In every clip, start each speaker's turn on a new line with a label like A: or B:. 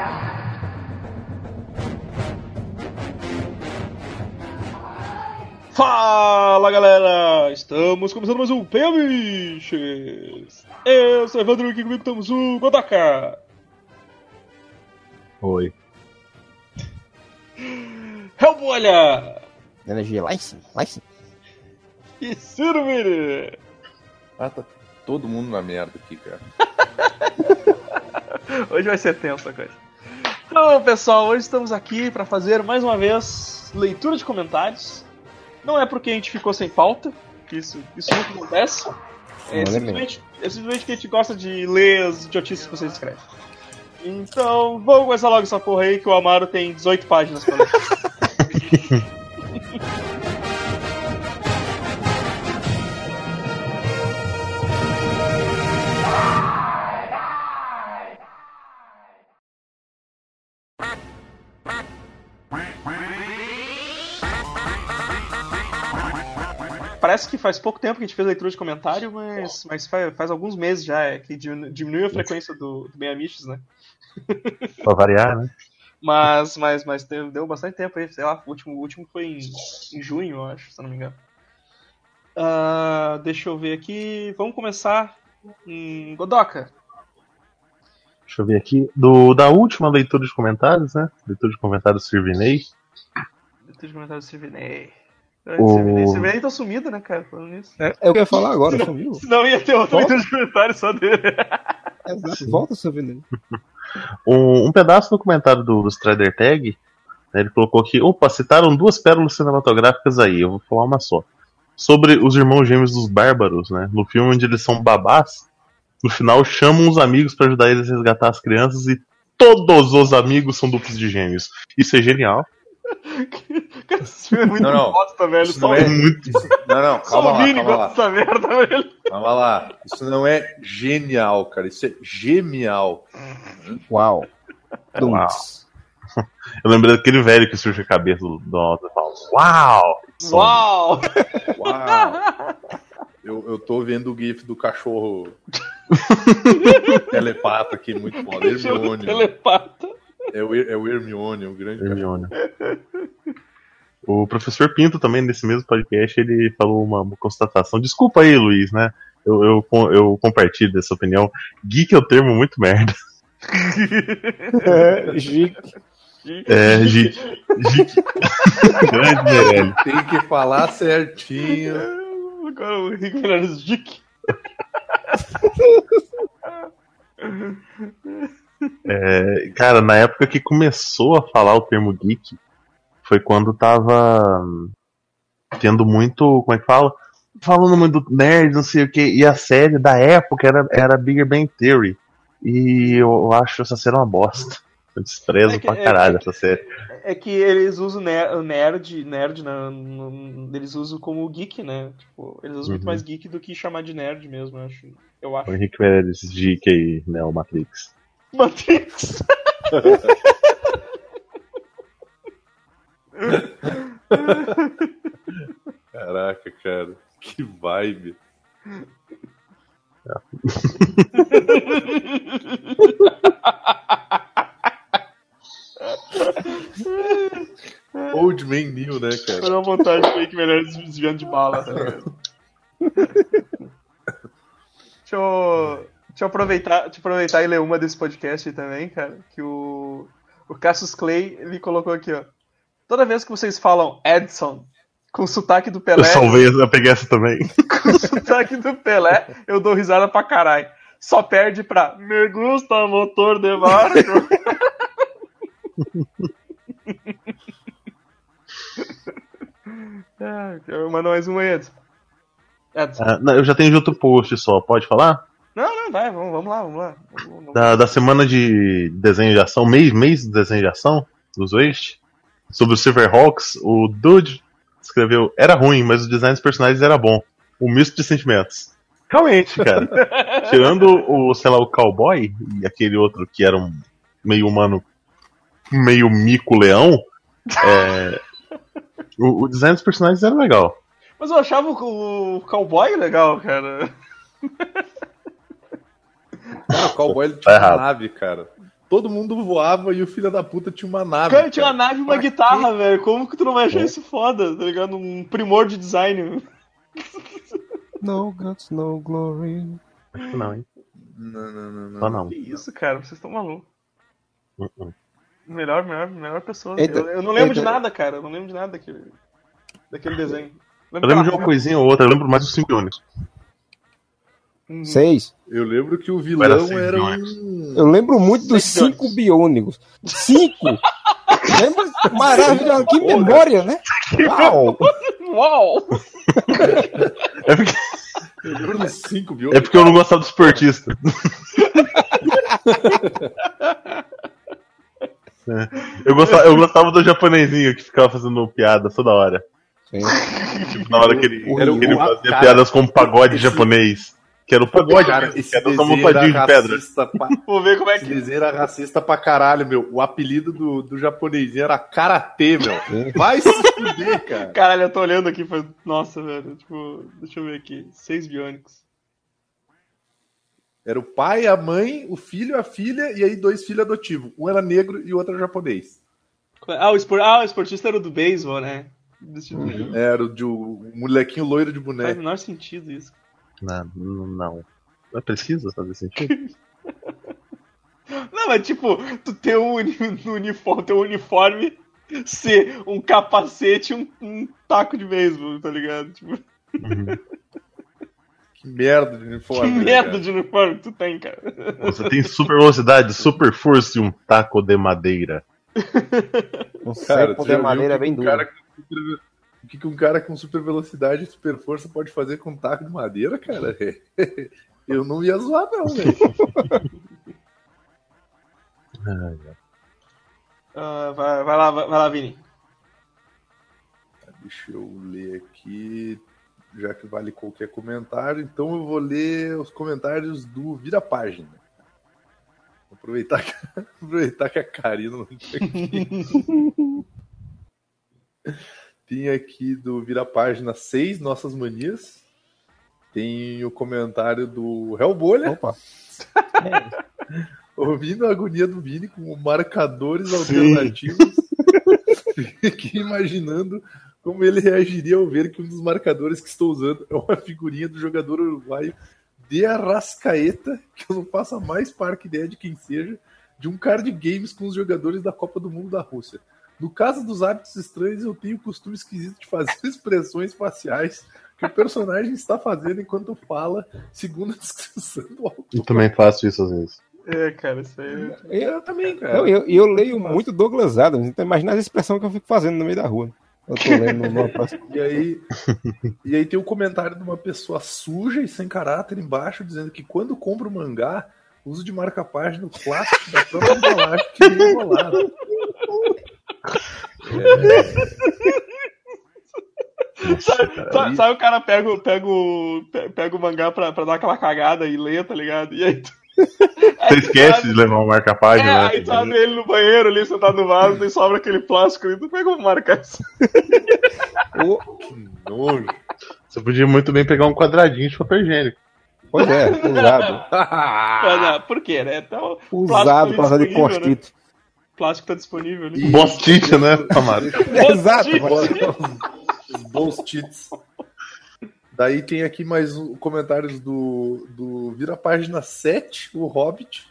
A: Cara!
B: Fala galera! Estamos começando mais um Pemiches! Eu sou o Evandro e aqui comigo estamos o Godaka!
C: Oi.
B: Hellbolha!
D: Energia lá em cima, lá em cima.
B: E Ciro!
E: Ah, tá todo mundo na merda aqui, cara.
B: Hoje vai ser tenso a coisa. Então, pessoal, hoje estamos aqui para fazer mais uma vez leitura de comentários. Não é porque a gente ficou sem pauta, que isso, isso nunca acontece. É simplesmente, é simplesmente que a gente gosta de ler as idiotices que vocês escrevem. Então, vamos começar logo essa porra aí, que o Amaro tem 18 páginas pra ler. Parece que faz pouco tempo que a gente fez leitura de comentário, mas, mas faz, faz alguns meses já, é que diminu- diminuiu a frequência do, do Bem Amiches, né?
C: Pra variar, né?
B: Mas, mas, mas deu, deu bastante tempo aí, sei lá, o último, o último foi em, em junho, eu acho, se não me engano. Ah, deixa eu ver aqui. Vamos começar em Godoka.
C: Deixa eu ver aqui. Do, da última leitura de comentários, né? Leitura de comentários Sirvinei.
B: Leitura de comentários Sirvinei.
C: O-.
B: Sirvinei tá sumido, né, cara? Falando nisso.
D: É, é o que eu ia falar agora, sumiu.
B: Senão ia ter outra
D: Volta.
B: leitura de comentários só dele.
D: Exato, volta seu veneno.
C: Um, um pedaço do comentário do, do Strider Tag, né, ele colocou aqui: opa, citaram duas pérolas cinematográficas aí, eu vou falar uma só. Sobre os irmãos gêmeos dos bárbaros, né? No filme onde eles são babás, no final chamam os amigos pra ajudar eles a resgatar as crianças e todos os amigos são duplos de gêmeos. Isso é genial.
B: Cara, esse filme é muito
E: Não, não.
B: bosta, velho.
E: Isso
B: Só,
E: não é.
C: muito-
E: Não, não,
B: só
E: calma
B: o
E: lá,
B: Vini
E: calma
B: gosta
E: lá.
B: dessa merda, velho.
E: Calma lá. Isso não é genial, cara. Isso é genial.
D: Uau.
C: Uau. Eu lembrei daquele velho que surge a cabeça do, do alto e fala: Uau!
B: Uau!
E: Uau! Eu, eu tô vendo o gif do cachorro telepata aqui, muito foda.
B: Telepata.
E: É o, é o Hermione, o grande
C: Hermione. O professor Pinto também, nesse mesmo podcast, ele falou uma, uma constatação. Desculpa aí, Luiz, né? Eu, eu, eu compartilho dessa opinião. Geek é um termo muito merda.
D: É, Gic.
C: É, geek. geek. Grande Meirelles.
E: Tem que falar certinho.
B: Agora o Rico Melhores Dick.
C: É, cara, na época que começou a falar o termo geek, foi quando tava hum, tendo muito. Como é que fala? Falando muito do nerd, não sei o que. E a série da época era, era Bigger Bang Theory. E eu acho essa série uma bosta. Eu desprezo
B: É que-
C: pra
B: é
C: caralho
B: que-
C: essa série.
B: É que eles usam o nerd, nerd no- eles usam como geek, né? Tipo, eles usam muito
C: Uhum.
B: mais geek do que chamar de nerd mesmo, eu acho. Eu
C: O
B: acho.
C: Henrique Meirelles, geek aí, né? O Matrix.
B: Matrix.
E: Caraca, cara. Que vibe. Old Man New, né, cara?
B: Foi uma montagem do Rico Melhores desviando de bala. tá ligado? deixa, eu, eu aproveitar, deixa eu aproveitar e ler uma desse podcast aí também, cara. Que o, o Cassius Clay ele colocou aqui, ó. Toda vez que vocês falam Edson com o sotaque do Pelé.
C: Eu salvei, eu peguei essa também.
B: com o sotaque do Pelé, eu dou risada pra caralho. Só perde pra Me gusta motor de barco. ah, eu mando mais uma aí, Edson. Edson.
C: Ah, não, eu já tenho de outro post só, pode falar?
B: Não, não, vai, vamos, vamos lá, vamos lá. Vamos-
C: Da, da semana de desenho de ação, mês, mês de desenho de ação, dos Waste, sobre o Silverhawks, o Dude escreveu: era ruim, mas o design dos personagens era bom. Um misto de sentimentos. Realmente, cara. Tirando o, sei lá, o cowboy e aquele outro que era um meio humano, meio mico-leão, é, o, o design dos personagens era legal.
B: Mas eu achava o, o cowboy legal, cara.
E: Cara, o cowboy ele
C: Tá
E: tinha uma
C: errado.
E: nave, cara. todo mundo voava e o filho da puta tinha uma nave.
B: Cara, tinha uma
E: cara.
B: nave e uma
E: Pra
B: guitarra, velho. Como que tu não vai achar
D: É.
B: isso foda, tá ligado? Um primor de design.
D: No guts, no glory.
C: Não, hein?
E: Não, não, não, não.
C: Só não.
B: Que isso, cara? Vocês estão malucos.
C: Uh-uh.
B: Melhor, melhor, melhor pessoa.
D: Eita,
B: eu, eu não lembro de nada, cara. Eu não lembro de nada daquele, daquele desenho.
C: Eu lembro de uma coisinha ou outra, eu lembro mais dos Symbionics.
B: Uhum.
D: Seis.
E: Eu lembro que o
C: Era
E: vilão
C: seis
E: era
C: bilhões.
E: um.
D: Eu lembro muito dos
B: Seis
D: cinco biônicos. Cinco! Lembra? Maravilhoso. Que memória, né? Uau!
B: Uau!
C: É porque,
E: Eu lembro dos cinco, viu?
C: é porque eu não gostava do esportista. É. Eu, gostava, eu gostava do japonesinho que ficava fazendo piada toda hora.
D: Sim.
C: Tipo, na hora que ele,
D: Era o-
C: ele
E: o-
C: fazia
E: cara,
C: piadas com pagode
E: esse-
C: japonês. Que era o pagode,
E: Cara, esse
C: que era
E: desenho
C: montadinho de pedra.
E: pra-
B: Vou ver como é
E: Esse
B: que.
E: desenho era racista pra caralho, meu. O apelido do, do japonesinho era Karatê, meu.
D: Sim.
E: Vai se fuder, cara.
B: Caralho, eu tô olhando aqui. Foi... Nossa, velho. Tipo, deixa eu ver aqui. Seis biônicos.
E: Era o pai, a mãe, o filho, a filha e aí dois filhos adotivos. Um era negro e o outro era japonês.
B: Ah, o, espor... ah, o esportista era o do beisebol, né? Ver.
E: Era o, de, o molequinho loiro de
B: Faz
E: boneco.
B: o menor sentido isso.
C: Não, não. Não precisa fazer sentido.
B: Não, mas tipo, tu ter um uni- uniforme, ter um uniforme ser um capacete e um, um taco de beisebol, tá ligado? Tipo,
C: Uhum.
E: Que merda de
B: que
E: uniforme. né,
B: merda
E: cara?
B: de uniforme que tu tem, cara.
C: Você tem super velocidade, super força e um taco de madeira.
D: Um
E: Cara,
D: de madeira
E: que
D: bem
E: que
D: duro.
E: cara super- O que, que um cara com super velocidade e super força pode fazer com um taco de madeira, cara? Eu não ia zoar, não, velho.
B: Ah, vai, vai lá, vai, vai lá, Vini.
E: Deixa eu ler aqui, já que vale qualquer comentário. Então eu vou ler os comentários do Vira Página. Vou Aproveitar que, aproveitar que a Karina não tá aqui. Tem aqui do Vira Página 6, Nossas Manias. Tem o comentário do Hellbolha,
D: Opa.
E: ouvindo a agonia do Vini com marcadores alternativos. Fiquei imaginando como ele reagiria ao ver que um dos marcadores que estou usando é uma figurinha do jogador uruguaio de Arrascaeta, que eu não faço a mais parca ideia de quem seja, de um card games com os jogadores da Copa do Mundo da Rússia. No caso dos hábitos estranhos, eu tenho o costume esquisito de fazer expressões faciais que o personagem está fazendo enquanto fala, segundo a descrição do autor.
C: Eu também faço isso às vezes.
B: É, cara, isso aí.
E: Eu também, cara.
D: Não, eu, eu leio muito Douglas Adams, então imagina as expressões que eu fico fazendo no meio da rua. Eu tô lendo próxima.
E: E aí, e aí tem um comentário de uma pessoa suja e sem caráter embaixo, dizendo que quando compra o mangá, uso de marca-página no plástico da própria embalagem que é enrolado.
B: Sabe, sabe- sabe o cara pega, o- pega, o, pe- pega o mangá pra, pra dar aquela cagada e lê, tá ligado? E aí tu.
C: Você esquece de levar uma
B: É,
C: marca-página,
B: aí tu
C: né?
B: abre ele no banheiro ali, sentado no vaso, e sobra aquele plástico ali, tu pega uma marca.
D: Ô,
E: Que nojo.
C: Você podia muito bem pegar um quadradinho de papel higiênico.
D: Pois é, usado.
B: Mas, ah, por quê, né? Então,
D: Usado pra fazer de
B: né? Plástico tá disponível ali.
E: E-
C: Bostite, né, Amaro?
D: Exato.
E: Os bons cheats. Daí tem aqui mais um, comentários do, do Vira Página 7, o Hobbit.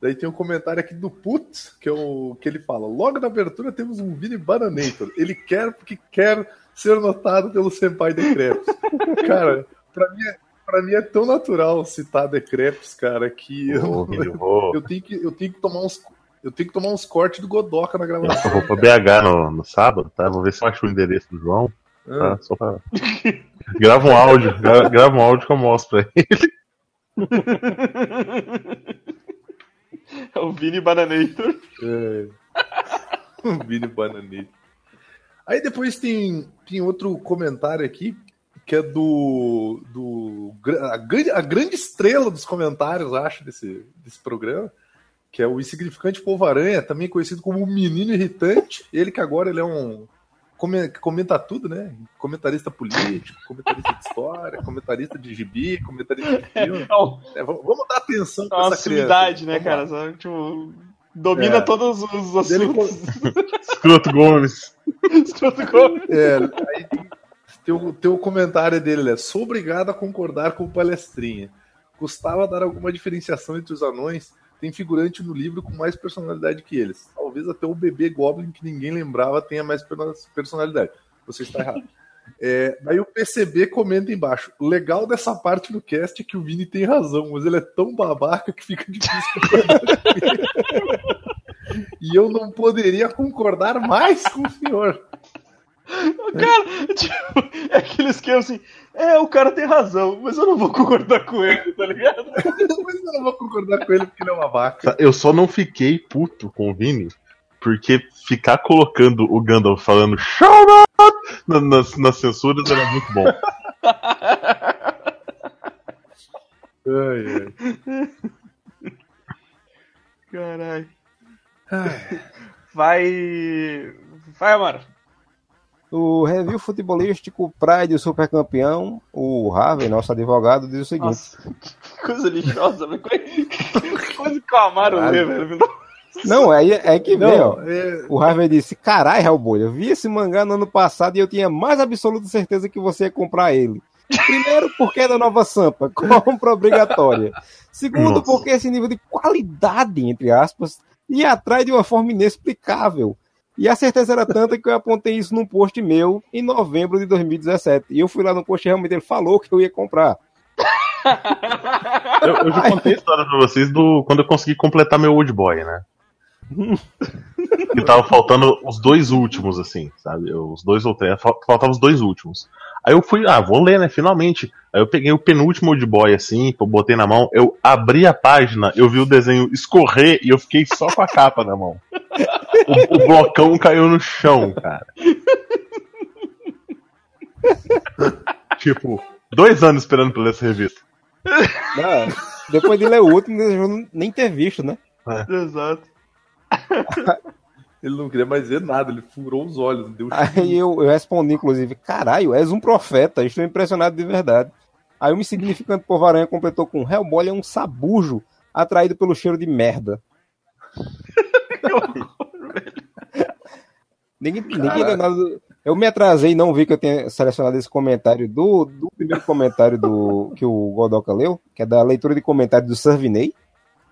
E: Daí tem um comentário aqui do Putz, que é o que ele fala. Logo na abertura temos um Vini Bananator. Ele quer porque quer ser notado pelo Senpai Decrepes. Cara, pra mim, é, pra mim é tão natural citar Decrepes, cara, que eu,
C: Eu
E: eu tenho que, eu tenho que tomar uns. Eu tenho que tomar uns cortes do Godoka na
C: eu
E: gravação.
C: vou pra BH no, no sábado, tá? Vou ver se eu acho o endereço do João,
E: Ah.
C: tá? Só pra... grava um áudio, gra- grava um áudio que eu mostro pra ele.
B: É o Vini Bananator.
E: É. Um Vini Bananete. Aí depois tem, tem outro comentário aqui, que é do. do a, grande, a grande estrela dos comentários, acho, desse, desse programa, que é o insignificante Polvo-Aranha, também conhecido como o Menino Irritante. Ele que agora ele é um, come- comenta tudo, né? Comentarista político, comentarista de história, comentarista de gibi, comentarista de filme.
B: É
E: É, vamos, dar atenção
B: é
E: pra
B: uma
E: essa criança.
B: né,
E: Vamos
B: cara? Só, tipo, domina
E: É.
B: todos os assuntos.
C: Escroto Gomes.
B: Escroto Gomes.
E: É, aí tem, tem, o, tem o comentário dele, né? Sou obrigado a concordar com o palestrinha. Custava dar alguma diferenciação entre os anões. Tem figurante no livro com mais personalidade que eles. Talvez até o bebê Goblin, que ninguém lembrava, tenha mais per- personalidade. Você está errado. É, daí o PCB comenta embaixo. O legal dessa parte do cast é que o Vini tem razão, mas ele é tão babaca que fica difícil. E eu não poderia concordar mais com o senhor.
B: Cara, tipo, é aquele esquema assim. É, o cara tem razão, mas eu não vou concordar com ele, tá ligado?
E: Mas eu não vou concordar com ele porque ele é uma vaca.
C: Eu só não fiquei puto com o Vini, porque ficar colocando o Gandalf falando Shout out! na- nas, nas censuras era muito bom.
E: Ai, ai.
B: Caralho.
E: Ai,
B: Vai. Vai, Amaro.
D: O review futebolístico Pride do Super Campeão, o Harvey, nosso advogado, diz o seguinte.
B: Nossa, que coisa lixosa, velho. Que coisa que o Amaro lê, velho.
D: Não, é, é que vem, ó.
E: É,
D: O Harvey disse: Carai, Hellboy, eu vi esse mangá no ano passado e eu tinha mais absoluta certeza que você ia comprar ele. Primeiro, porque é da nova Sampa, compra obrigatória. Segundo,
C: Nossa.
D: porque esse nível de qualidade, entre aspas, ia atrás de uma forma inexplicável. E a certeza era tanta que eu apontei isso num post meu em novembro de 2017. E eu fui lá no post e realmente ele falou que eu ia comprar.
C: Eu, eu já contei a história pra vocês do quando eu consegui completar meu Old Boy, né? E tava faltando os dois últimos, assim, sabe? Os dois ou três, fal- faltavam os dois últimos. Aí eu fui, ah, vou ler, né? Finalmente. Aí eu peguei o penúltimo Old Boy, assim, botei na mão, eu abri a página, eu vi o desenho escorrer e eu fiquei só com a capa na mão. O, o blocão caiu no chão, cara. tipo, dois anos esperando pra ler essa revista.
D: Não, depois de ler o último, eu nem ter visto, né?
B: Exato.
E: ele não queria mais ver nada, ele furou os olhos, deu
D: Aí eu, eu respondi, inclusive, caralho, és um profeta, estou impressionado de verdade. Aí o insignificante povo aranha completou com Hellboy é um sabujo atraído pelo cheiro de merda. Ninguém, ninguém nada. Eu me atrasei e não vi que eu tinha selecionado esse comentário do, do primeiro comentário do que o Godoka leu, que é da leitura de comentário do Servinei.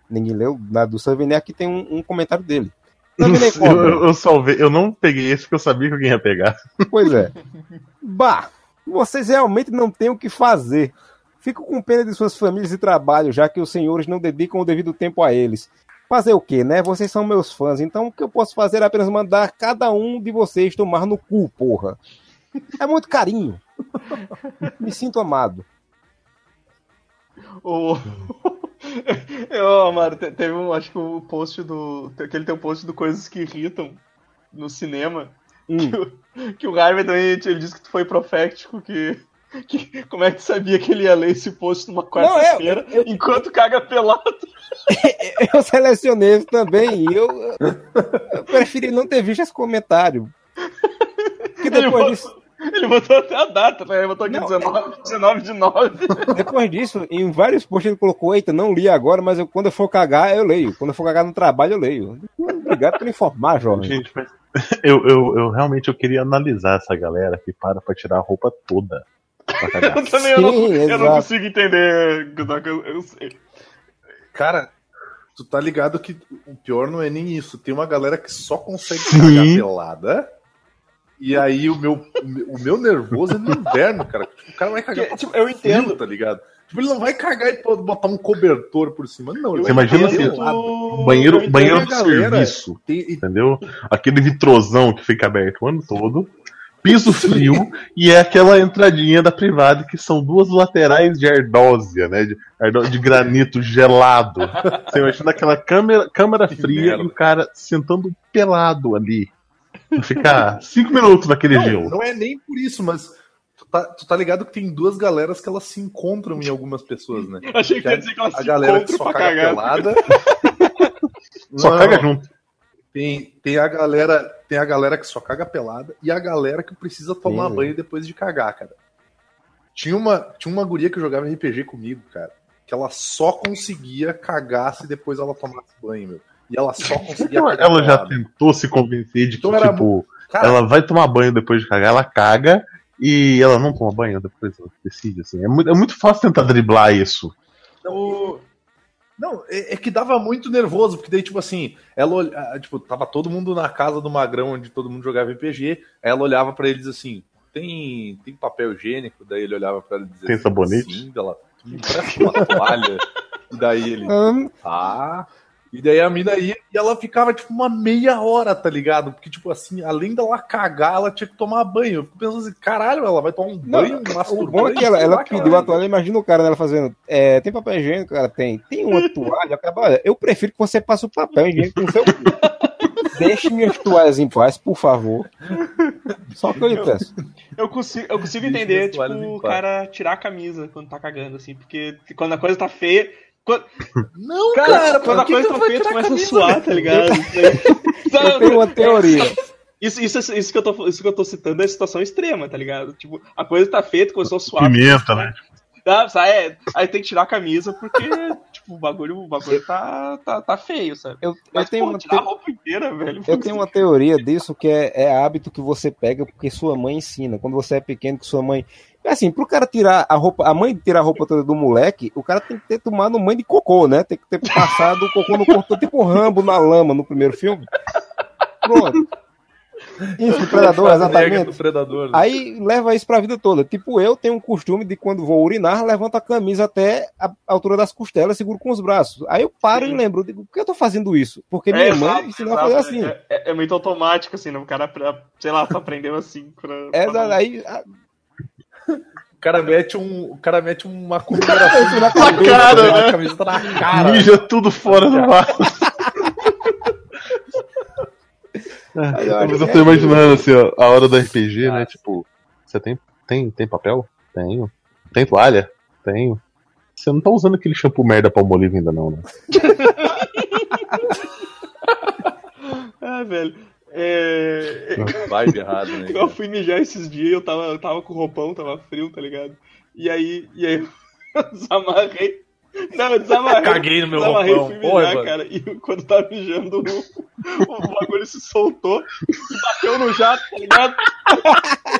D: Ninguém leu nada do Servinei, aqui tem um, um comentário dele. Servinei
C: Eu,
D: cobra.
C: eu, eu salvei, eu não peguei esse porque eu sabia que alguém ia pegar.
D: Pois é. Bah, vocês realmente não têm o que fazer. Fico com pena de suas famílias e trabalho, já que os senhores não dedicam o devido tempo a eles. Fazer o quê, né? Vocês são meus fãs, então o que eu posso fazer é apenas mandar cada um de vocês tomar no cu, porra. É muito carinho. Me sinto amado.
B: O. Eu, teve um. Acho que o post do. Aquele teu post do Coisas que Irritam no cinema.
D: Hum.
B: Que o, que o Harvey também ele disse que tu foi profético, que. que como é que tu sabia que ele ia ler esse post numa quarta-feira
D: eu-
B: enquanto caga pelado?
D: Eu selecionei também e eu, eu preferi não ter visto esse comentário. Que
B: Ele
D: depois
B: botou,
D: disso,
B: ele botou até a data, né? Ele botou aqui
D: Não,
B: 19, 19 de 9.
D: depois disso, em vários posts ele colocou, eita, não li agora, mas eu- quando eu for cagar, eu leio. Quando eu for cagar no trabalho, eu leio. Obrigado por informar, jovem.
C: Gente, mas eu, eu, eu realmente eu queria analisar essa galera que para pra tirar a roupa toda. Pra cagar.
B: Eu também eu não,
D: Sim,
B: eu não consigo entender, eu.
E: Cara, tu tá ligado que o pior não é nem isso. Tem uma galera que só consegue
C: Sim.
E: cagar pelada. E aí o meu, o meu, nervoso é no inverno, cara. Tipo, o cara vai cagar
B: tipo, eu entendo.
E: frio, tá ligado? Tipo, ele não vai cagar e botar um cobertor por cima. Não, ele
C: Você
E: vai
C: imagina assim,
E: pelado.
B: o
C: Banheiro, banheiro do
E: galera.
C: serviço,
E: Tem-
C: entendeu? Aquele vitrozão que fica aberto o ano todo. Piso frio e é aquela entradinha da privada que são duas laterais de ardósia, né? De, de granito gelado. Você imagina aquela câmera, câmera
E: Que
C: fria e o cara sentando pelado ali. Ficar cinco minutos naquele
E: Não,
C: gelo.
E: não é nem por isso, mas tu tá, tu tá ligado que tem duas galeras que elas se encontram em algumas pessoas, né?
B: Achei que
E: Que
B: ia dizer que elas
E: a
B: se
E: galera que
B: encontram
E: só
B: pra
E: caga
B: cagar.
E: pelada.
C: Só
E: Não,
C: caga junto.
E: Tem, tem, a galera, tem a galera que só caga pelada e a galera que precisa tomar
D: Sim.
E: banho depois de cagar, cara. Tinha uma, tinha uma guria que jogava RPG comigo, cara, que ela só conseguia cagar se depois ela tomasse banho, meu. E ela só conseguia
C: Ela já
E: pelada.
C: tentou se convencer de que,
E: Então era
C: tipo,
E: Cara,
C: ela vai tomar banho depois de cagar, ela caga e ela não toma banho depois, ela decide, assim. É muito, é muito fácil tentar driblar isso.
B: O...
E: Não, é, é que dava muito nervoso, porque daí, tipo assim, ela ah, tipo, tava todo mundo na casa do Magrão, onde todo mundo jogava RPG, aí ela olhava pra eles assim, tem, tem papel higiênico? Daí ele olhava pra ela e dizia
C: Tem
E: assim,
C: sabonete?
E: Sim, ela, "Tu me empresta uma toalha. E daí ele,
D: Hum,
E: tá. E daí a mina ia e ela ficava, tipo, uma meia hora, tá ligado? Porque, tipo assim, além dela cagar, ela tinha que tomar banho. Eu fico pensando assim, caralho, ela vai tomar um
D: Não,
E: banho,
D: o bom é que ela, ela
E: lá,
D: pediu
E: caralho.
D: a toalha, imagina o cara dela fazendo. É, tem papel higiênico, cara? Tem. Tem uma toalha? Acaba, olha, eu prefiro que você passe o papel higiênico no seu. Deixe minhas toalhas em paz, por favor. Só que eu lhe peço.
B: Eu consigo, eu consigo entender, tipo, o cara tirar a camisa quando tá cagando, assim, porque quando a coisa tá feia. Quando,
E: Não,
B: cara,
E: cara,
B: quando a coisa tá
E: a
B: começa a suar, tá ligado?
D: Eu tenho uma teoria.
B: Isso, isso, isso, que eu tô, isso que eu tô citando é situação extrema, tá ligado? Tipo, a coisa tá feia, tu começou a suar.
C: Pimenta, né?
B: Tá, sabe? É, aí tem que tirar a camisa porque, tipo, o bagulho, o bagulho tá, tá, tá feio, sabe?
D: Eu, eu
B: Mas,
D: tenho
B: pô,
D: uma
B: tirar
D: te-
B: a roupa inteira, velho.
D: Eu tenho uma teoria disso que é, é hábito que você pega porque sua mãe ensina. Quando você é pequeno, que sua mãe. É Assim, pro cara tirar a roupa, a mãe tirar a roupa toda do moleque, o cara tem que ter tomado mãe de cocô, né? Tem que ter passado o cocô no corpo, tipo o Rambo na lama no primeiro filme. Pronto. Isso, predador,
E: Schwarzenegger
D: exatamente.
E: do predador. né?
D: Aí leva isso pra vida toda. Tipo, eu tenho um costume de quando vou urinar, levanto a camisa até a altura das costelas, seguro com os braços. Aí eu paro
B: Sim.
D: e lembro, digo, por que eu tô fazendo isso? Porque minha
B: É,
D: mãe ensinou a fazer assim.
B: É, é- é muito automático, assim, né? O cara, sei lá, tu aprendeu assim. Pra,
D: É,
B: pra não-
D: aí, a-
E: O cara mete, um, o cara mete uma comemoração
D: na cabeça,
E: cara,
C: né?
E: A camiseta na cara.
C: Mija tudo fora do vaso.
D: Aí eu acho
C: Mas eu tô
D: é
C: imaginando assim, ó, a hora do RPG, né? Tipo, você tem, tem, tem papel? Tenho. Tem toalha? Tenho. Você não tá usando aquele shampoo merda palmolive ainda não, né?
B: Ah, velho. É...
E: Vibe errado, né?
B: Eu fui mijar esses dias, eu tava, eu tava com roupão, tava frio, tá ligado? E aí, e aí eu desamarrei. Não, eu desamarrei.
E: Caguei no meu
B: desamarrei e
E: roupão.
B: fui mijar,
E: Oi,
B: cara. E quando eu tava mijando, o, o bagulho se soltou e bateu no jato, tá ligado?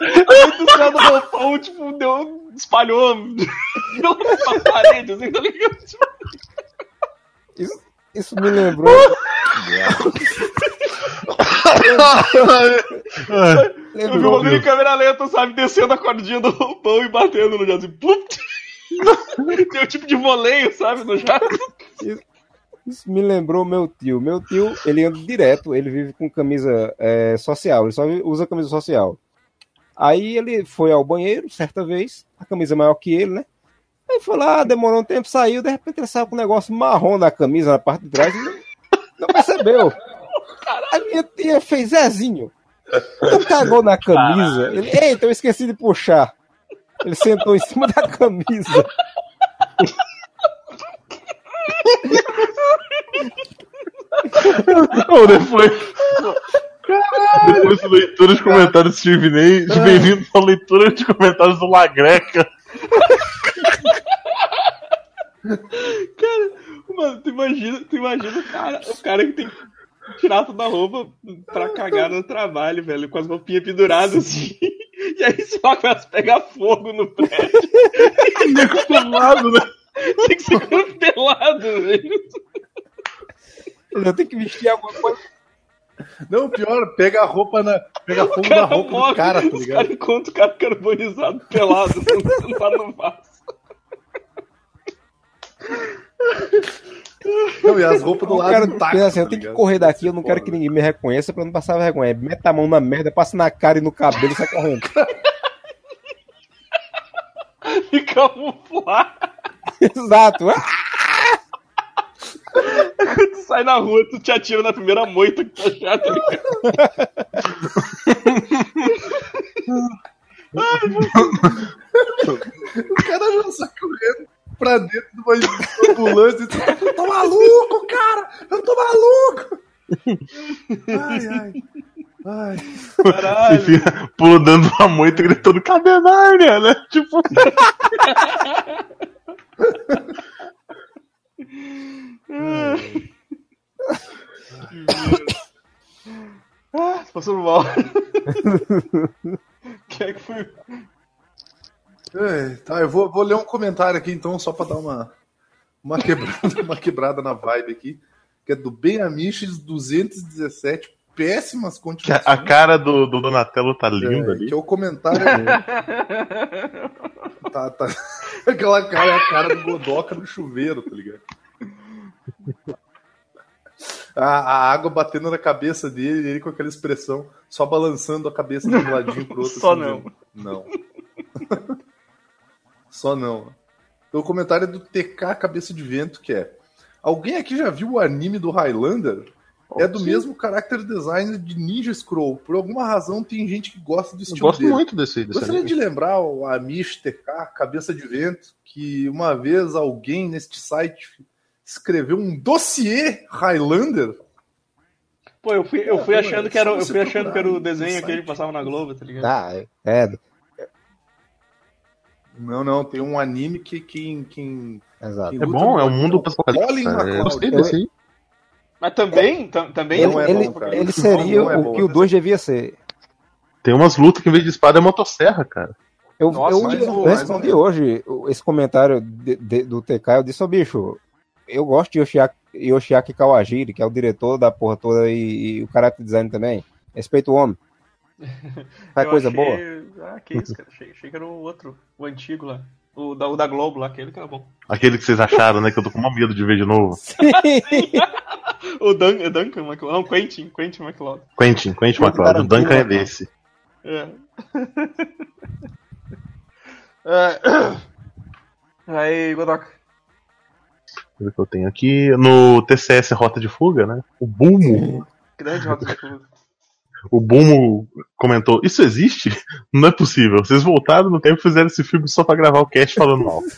B: Aí do céu do roupão, tipo, deu, espalhou pela parede, assim, tá ligado? Tipo,
D: Isso me lembrou.
B: eu vi o bagulho em câmera lenta, sabe? Descendo a cordinha do roupão e batendo no jato, assim, plum. Deu tipo de voleio, sabe, no jato.
D: isso me lembrou meu tio. Meu tio, ele anda direto, ele vive com camisa é, social, ele só usa camisa social. Aí ele foi ao banheiro, certa vez, a camisa maior que ele, né? Aí foi lá, demorou um tempo, saiu, de repente ele saiu com um negócio marrom na camisa, na parte de trás, e não, não percebeu. A minha tia fez Zezinho. Tu cagou na camisa. Ele, Eita, eu esqueci de puxar. Ele sentou em cima da camisa.
C: Não, depois. Depois da leitura de comentários do Steve Ney, bem-vindo à leitura de comentários do Lagreca.
B: Cara, mano, tu imagina, tu imagina o cara, o cara que tem que tirar toda a roupa pra cagar no trabalho, velho, com as roupinhas penduradas assim. E aí vai começa a pegar fogo no prédio.
C: Pelado, né?
B: Tem que ser pelado, velho.
D: Eu tenho que vestir alguma coisa.
E: Não, pior, pega a roupa na. Pega fogo na roupa
B: morre,
E: do cara, tá
B: os
E: ligado?
B: caras encontram o cara carbonizado pelado, sentado no vaso.
E: Não, e as roupas do lado
D: cara
E: intactas,
D: pensa assim, eu
E: tá
D: tenho que correr daqui, eu não quero
E: foda.
D: que ninguém me reconheça pra não passar vergonha. Mete a mão na merda, passa na cara e no cabelo e sai correndo.
B: E camuflar.
D: Exato. Ah,
B: Tu sai na rua, tu te atira na primeira moita que tu achar, tá ligado?
E: O cara já sai correndo pra dentro de uma ambulância e eu tô maluco, cara! Eu tô maluco! Ai, ai. Ai.
B: Caralho.
C: Enfim, pulando uma moita e gritando, cadê Nárnia, né? Tipo,
B: Ah, passando mal. Quem é que foi?
E: É, tá, eu vou, vou ler um comentário aqui então, só pra dar uma, uma, quebrada, uma quebrada na vibe aqui, que é do Ben Amiches 217, péssimas continuações.
C: a cara do, do Donatello tá linda
E: É,
C: ali.
E: que é o comentário. tá, tá. Aquela cara é a cara do Godoca no chuveiro, tá ligado? A, a água batendo na cabeça dele, ele com aquela expressão, só balançando a cabeça de um ladinho pro outro.
B: Só
E: assim,
B: não.
E: Não. Só não. Então, o comentário é do TK Cabeça de Vento, que é. Alguém aqui já viu o anime do Highlander? É do
C: Sim.
E: mesmo character design de Ninja Scroll. Por alguma razão tem gente que gosta do
C: Eu
E: estilo
C: gosto
E: dele.
C: muito desse, desse
E: Gostaria
C: anime.
E: de lembrar o Amish TK, Cabeça de Vento, que uma vez alguém neste site escreveu um dossiê Highlander.
B: Pô, eu fui, eu fui
E: Pô,
B: achando
E: é
B: que era, eu fui achando que era o desenho que ele passava na Globo, tá ligado?
D: Ah, é. É,
E: Não, não, tem um anime que quem. quem,
D: exato.
E: quem
C: É bom, é um mundo pós-apocalipse.
E: McLeod.
C: Eu gostei
D: Eu-
C: desse aí.
B: Mas também, tam- também
D: Ele,
E: não é
D: ele-
E: bom,
D: ele seria
E: Não é
D: o
E: bom,
D: que o
E: né?
D: 2 devia ser.
C: Tem umas lutas que em vez de espada é motosserra, cara.
D: Eu,
B: Nossa,
D: eu,
B: mais
D: eu
B: mais
D: respondi
E: um.
D: hoje esse comentário de- de- do TK. Eu disse, ô bicho, eu gosto de Yoshiaki, Yoshiaki Kawajiri, que é o diretor da porra toda e, e o character design também. Respeito o homem.
B: Eu
D: coisa
B: achei-
D: boa.
B: Ah, que isso, cara. Achei, achei que era o outro, o antigo lá. O da, o da Globo lá, aquele que era bom.
C: Aquele que vocês acharam, né? Que eu tô com uma medo de ver de novo.
B: O Dun, é Duncan McLeod. Não, Quentin, Quentin McLeod.
C: Quentin, Quentin MacLeod. O Duncan é desse.
B: É. É. Aí, Godoka.
C: O que eu tenho aqui. No TCS Rota de Fuga, né? O Bulmo.
B: Grande rota de fuga.
C: O Bulmo comentou: Isso existe? Não é possível. Vocês voltaram no tempo e fizeram esse filme só pra gravar o cast falando mal.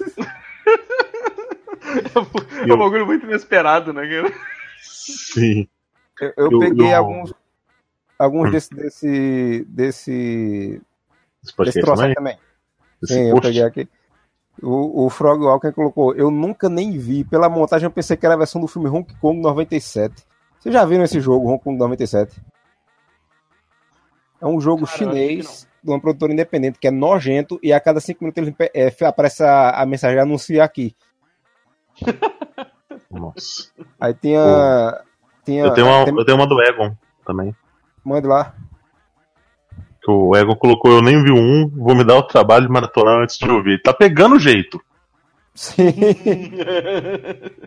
B: É um bagulho muito inesperado, né, cara?
C: Sim.
D: Eu, eu
C: Eu-
D: peguei
C: eu-
D: alguns, alguns
C: Hum.
D: desse, desse, desse,
C: Esse
D: desse troço
C: também?
D: também. Sim, eu peguei aqui. O, o Frog Walker colocou, eu nunca nem vi. Pela montagem eu pensei que era a versão do filme Hong Kong 97. Vocês já viram esse jogo, Hong Kong 97? É um jogo
B: Cara,
D: chinês de uma produtora independente que é nojento e a cada cinco minutos ele é, aparece a, a mensagem anuncia aqui.
C: Nossa.
D: Aí tinha. tinha
C: Eu tenho, uma,
D: tem-
C: eu tenho uma do Egon também.
D: Mande lá.
C: Que o Egon colocou: Eu nem vi um, vou me dar o trabalho de maratonar antes de ouvir. Tá pegando jeito.
D: Sim.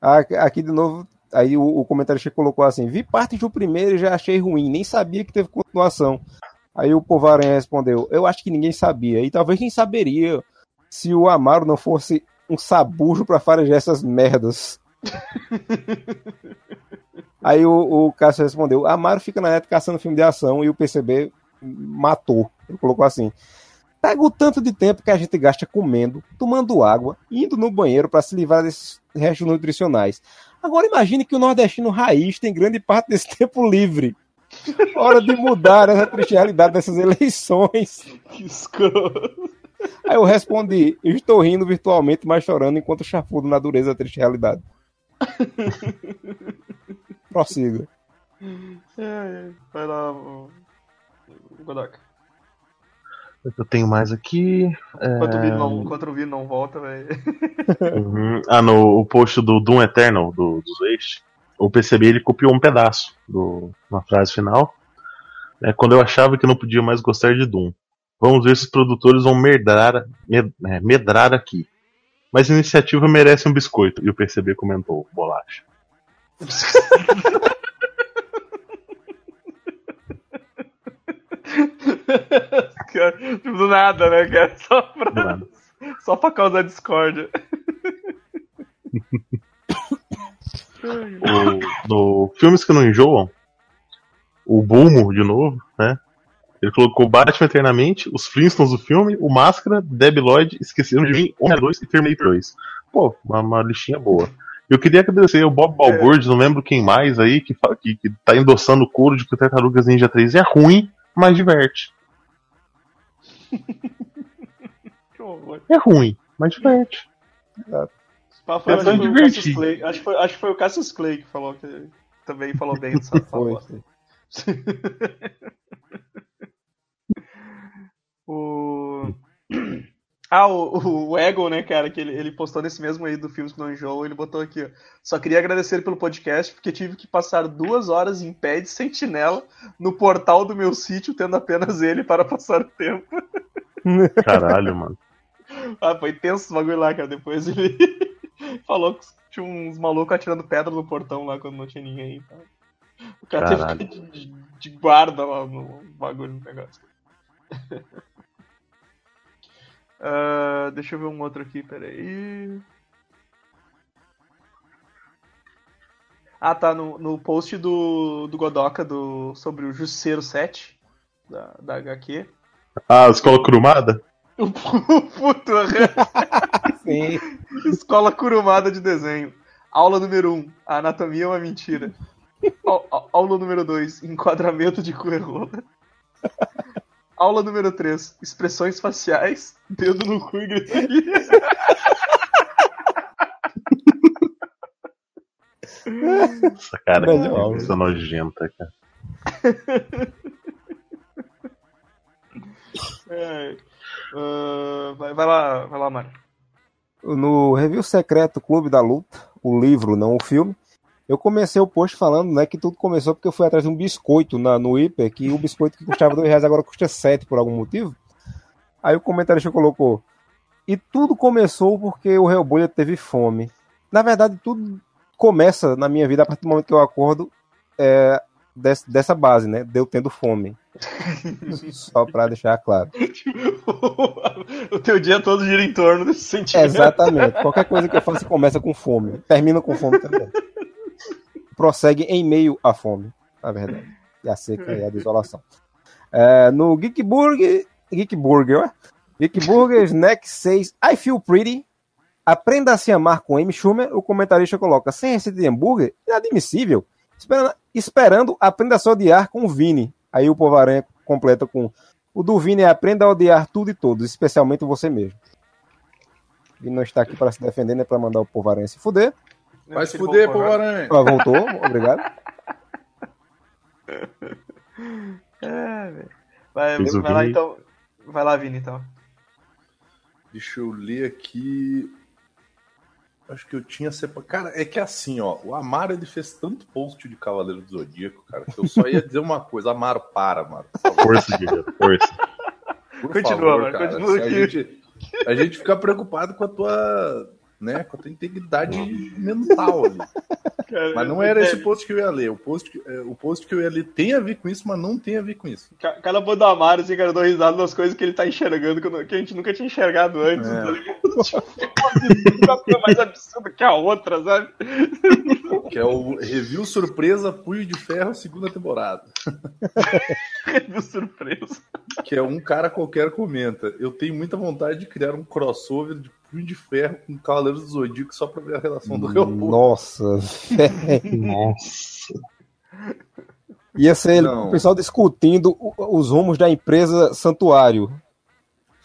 D: Ah, Aqui de novo, aí o, o comentarista colocou assim: vi parte do primeiro e já achei ruim, nem sabia que teve continuação. Aí o Povaranha respondeu: eu acho que ninguém sabia, e talvez quem saberia se o Amaro não fosse um sabujo pra farejar essas merdas. aí o, o Cássio respondeu: Amaro fica na net caçando filme de ação e o PCB matou. Ele colocou assim. Pega o tanto de tempo que a gente gasta comendo, tomando água, indo no banheiro para se livrar desses restos nutricionais. Agora imagine que o nordestino raiz tem grande parte desse tempo livre. Hora de mudar essa triste realidade dessas eleições.
B: que escroto.
D: Aí eu respondi: Estou rindo virtualmente, mas chorando enquanto chafudo na dureza da triste realidade. Prossiga.
B: É, é. Vai lá, o... o Godoka.
C: Eu tenho mais aqui.
B: Enquanto o vídeo não, enquanto o vídeo não volta, vai.
C: Uhum. Ah, no o post do Doom Eternal, do, do o PCB ele copiou um pedaço do, na frase final. É, quando eu achava que não podia mais gostar de Doom. Vamos ver se os produtores vão medrar, med- é, medrar aqui. Mas a iniciativa merece um biscoito. E o PCB comentou, bolacha.
B: Cara, tipo, do nada, né, cara? Só pra, só pra causar discórdia.
C: O- no Filmes que não enjoam, o Bulmo, de novo, né? Ele colocou Batman eternamente, os Flintstones do filme, o Máscara, Debi Lloyd, Esqueceram de Mim, Homem 2 e Terminator 2. Pô, uma, uma listinha boa. Eu queria agradecer o Bob Balbord, não lembro quem mais aí, que, que, que tá endossando o couro de que o Tartarugas Ninja 3 é ruim, mas diverte.
B: Que horror.
C: É ruim, mas
B: foi-
C: É
B: acho,
C: tão
B: que foi o
C: divertido.
B: Cassius Clay, acho, que foi, acho que foi o Cassius Clay que falou que também falou bem dessa
D: Foi.
B: fala. O... Ah, o, o Ego, né, cara, que ele, ele postou nesse mesmo aí do Filmes que não enjoam, ele botou aqui, ó. Só queria agradecer pelo podcast, porque tive que passar duas horas em pé de sentinela no portal do meu sítio, tendo apenas ele para passar o tempo.
C: Caralho, mano.
B: Ah, foi tenso esse bagulho lá, cara. Depois ele falou que tinha uns malucos atirando pedra no portão lá quando não tinha ninguém. Tá? O cara teve
C: Caralho.
B: que ficar de, de- de guarda lá no bagulho no negócio. Ah, deixa eu ver um outro aqui, peraí. Ah, tá. No, no post do, do Godoka do, sobre o Justiceiro 7 da, da HQ.
C: Ah, escola crumada?
B: O puto,
D: Sim.
B: Escola curumada de desenho. Aula número 1. Um, a anatomia é uma mentira. Au- au- Aula número 2. Enquadramento de cu e rola. Aula número 3. Expressões faciais. Dedo no cu e gritaria.
C: Essa cara que coisa nojenta, cara.
B: É. Ah, vai, vai lá, vai lá, Mário.
D: No review secreto Clube da Luta, o livro, não o filme, eu comecei o post falando né, que tudo começou porque eu fui atrás de um biscoito na, no hiper, que o biscoito que custava dois reais agora custa sete por algum motivo. Aí o comentarista colocou, e tudo começou porque o Reobolha teve fome. Na verdade, tudo começa na minha vida a partir do momento que eu acordo é, des- dessa base, né? De eu tendo fome. Só pra deixar claro.
B: o teu dia todo gira em torno desse sentimento.
D: Exatamente. Qualquer coisa que eu faça começa com fome. Termina com fome também. Prossegue em meio à fome, na verdade. E a seca e a desolação. É, no Geek Burger. Geek Burger. Geek Burger Snack 6 I Feel Pretty. Aprenda a se amar com Amy Schumer. O comentarista coloca: sem receita de hambúrguer? Inadmissível. Esperando, esperando aprenda a se odiar com o Vini. Aí o Povaranha completa com: o do Vini é aprenda a odiar tudo e todos, especialmente você mesmo. E não está aqui para se defender, nem para mandar o Povaranha se fuder.
E: Vai se
B: Ele
E: fuder, povo
B: agora.
E: aranha.
D: Ela voltou, obrigado.
B: É, velho. vai, vai lá
C: Vini.
B: então. Vai lá, Vini, então.
E: Deixa eu ler aqui. Acho que eu tinha separado. Cara, é que assim, ó, o Amaro ele fez tanto post de Cavaleiro do Zodíaco, cara, que eu só ia dizer uma coisa. Amaro, para, Amaro. favor.
C: Força, Guilherme, força.
E: Por
B: Continua,
E: favor,
B: Amaro,
E: cara.
B: continua
E: a,
B: aqui.
E: gente, a gente fica preocupado com a tua. Né, com a tua integridade mental ali.
B: Cara,
E: Mas não era
B: é,
E: esse post que eu ia ler. O post que, é, o post que eu ia ler tem a ver com isso, mas não tem a ver com isso.
B: ca- Cada boa do Amaro, assim, cara, eu dou risada das coisas que ele tá enxergando que, eu que a gente nunca tinha enxergado antes.
E: É.
B: tá ligado? Tipo, uma coisa mais absurda que a outra, sabe?
E: Que é o Review Surpresa Punho de Ferro, segunda temporada.
B: Review surpresa.
E: Que é um cara qualquer comenta. Eu tenho muita vontade de criar um crossover de Punho de Ferro com Cavaleiros do Zodíaco só pra ver a relação do Real
D: Nossa, velho.
C: Nossa.
D: Ia ser
E: Não.
D: o pessoal discutindo os rumos da empresa Santuário.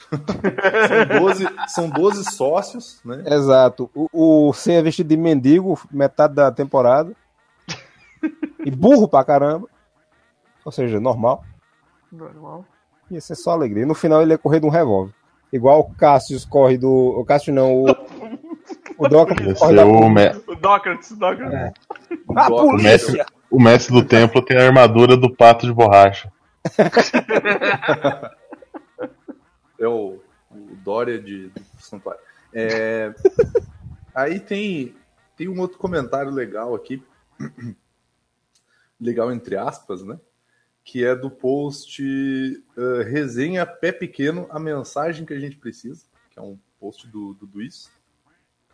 E: São 12, são 12 sócios, né?
D: Exato. O, o C é vestido de mendigo, metade da temporada. E burro pra caramba. Ou seja, normal.
B: Normal.
D: Ia ser só alegria. No final ele ia correr de um revólver. Igual o Cassius corre do. O Cassius não, o. O
C: Ia
D: corre da.
C: o, me-
B: O Dócrates, Dócrates.
D: Ah,
C: o, mestre, o mestre do templo tem a armadura do pato de borracha.
E: É o, o Dória de, do Santuário. É, aí tem, tem um outro comentário legal aqui. legal entre aspas, né? Que é do post eh, Resenha Pé Pequeno, a mensagem que a gente precisa, que é um post do, do Luiz,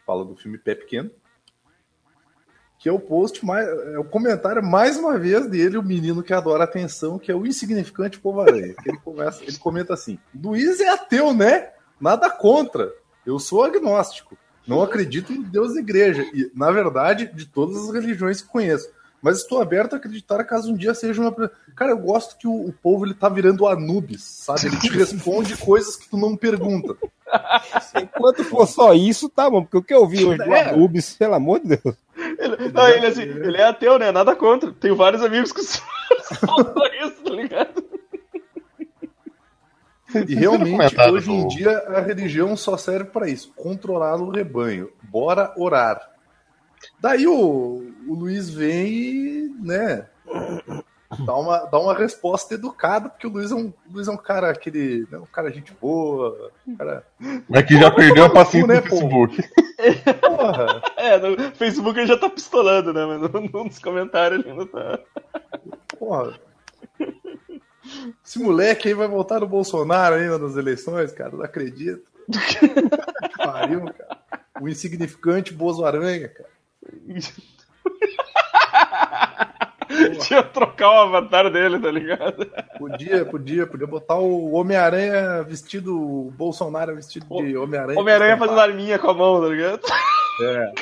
E: fala do filme Pé Pequeno. Que é o post mais. É o comentário, mais uma vez, dele, o menino que adora atenção, que é o insignificante Povaranha. Ele, começa, ele comenta assim: Luiz é ateu, né? Nada contra. Eu sou agnóstico. Não acredito em Deus e igreja. E, na verdade, de todas as religiões que conheço. Mas estou aberto a acreditar caso um dia seja uma. Cara, eu gosto que o, o povo ele tá virando Anubis, sabe? Ele te responde coisas que tu não pergunta.
D: Enquanto for só isso, tá bom. Porque o que eu vi hoje do
E: É.
D: Anubis, pelo amor de Deus.
B: Ele, não, ele, assim, ele é ateu, né? Nada contra. Tenho vários amigos que falam isso, tá ligado?
E: E realmente, hoje em
C: do-
E: dia, a religião só serve para isso: controlar o rebanho. Bora orar. Daí o, o Luiz vem e, né, dá uma, dá uma resposta educada, porque o Luiz é um, Luiz é um cara, aquele, né, um cara gente boa, um cara.
C: Mas que já perdeu a paciência
E: né,
C: no
E: pô?
C: Facebook.
E: Porra,
B: É, no Facebook ele já tá pistolando, né? Mas no- no- nos comentários ele ainda tá.
E: porra. Esse moleque aí vai voltar no Bolsonaro ainda nas eleições, cara, não acredito. Que pariu, cara. O insignificante Bozo Aranha, cara.
B: Tinha que trocar o avatar dele, tá ligado?
E: Podia, podia, podia botar o Homem-Aranha vestido, o Bolsonaro vestido de Homem-Aranha.
B: Homem-Aranha fazendo arminha com a mão, tá ligado?
E: É.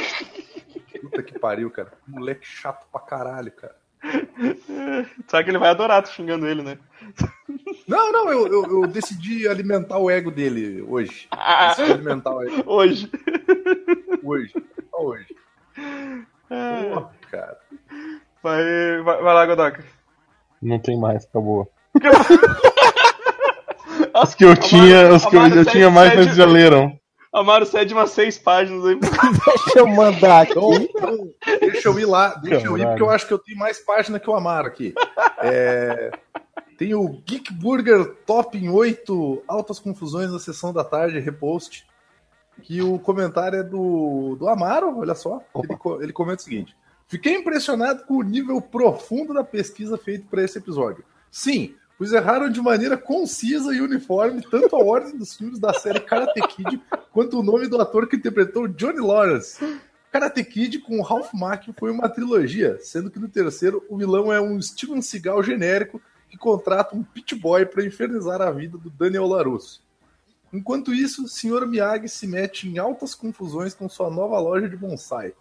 E: Puta que pariu, cara. Moleque chato pra caralho, cara.
B: Sabe que ele vai adorar tu xingando ele, né?
E: Não, não, eu, eu, eu decidi alimentar o ego dele hoje.
B: Ah,
E: Decidi alimentar o ego
B: hoje.
E: hoje. Só hoje.
B: É.
E: Porra, cara.
B: Vai, vai, vai lá, Godoka.
C: Não tem mais, acabou. Os que eu tinha,
B: Amaro-
C: os que eu, eu tinha mais,
B: sete-
C: mas já leram.
B: Amaro cede umas seis páginas aí.
D: Deixa eu mandar aqui.
E: Então, deixa eu ir lá, deixa eu ir, porque eu acho que eu tenho mais página que o Amaro aqui. É, tem o Geek Burger Top em 8 Altas Confusões na sessão da tarde, repost. Que o comentário é do, do Amaro, olha só. Ele, ele comenta o seguinte: Fiquei impressionado com o nível profundo da pesquisa feita para esse episódio. Sim, pois erraram de maneira concisa e uniforme tanto a ordem dos filmes da série Karate Kid quanto o nome do ator que interpretou Johnny Lawrence. Karate Kid com Ralph Macchio foi uma trilogia, sendo que no terceiro o vilão é um Steven Seagal genérico que contrata um pit boy para infernizar a vida do Daniel LaRusso. Enquanto isso, Sr. Miyagi se mete em altas confusões com sua nova loja de bonsai.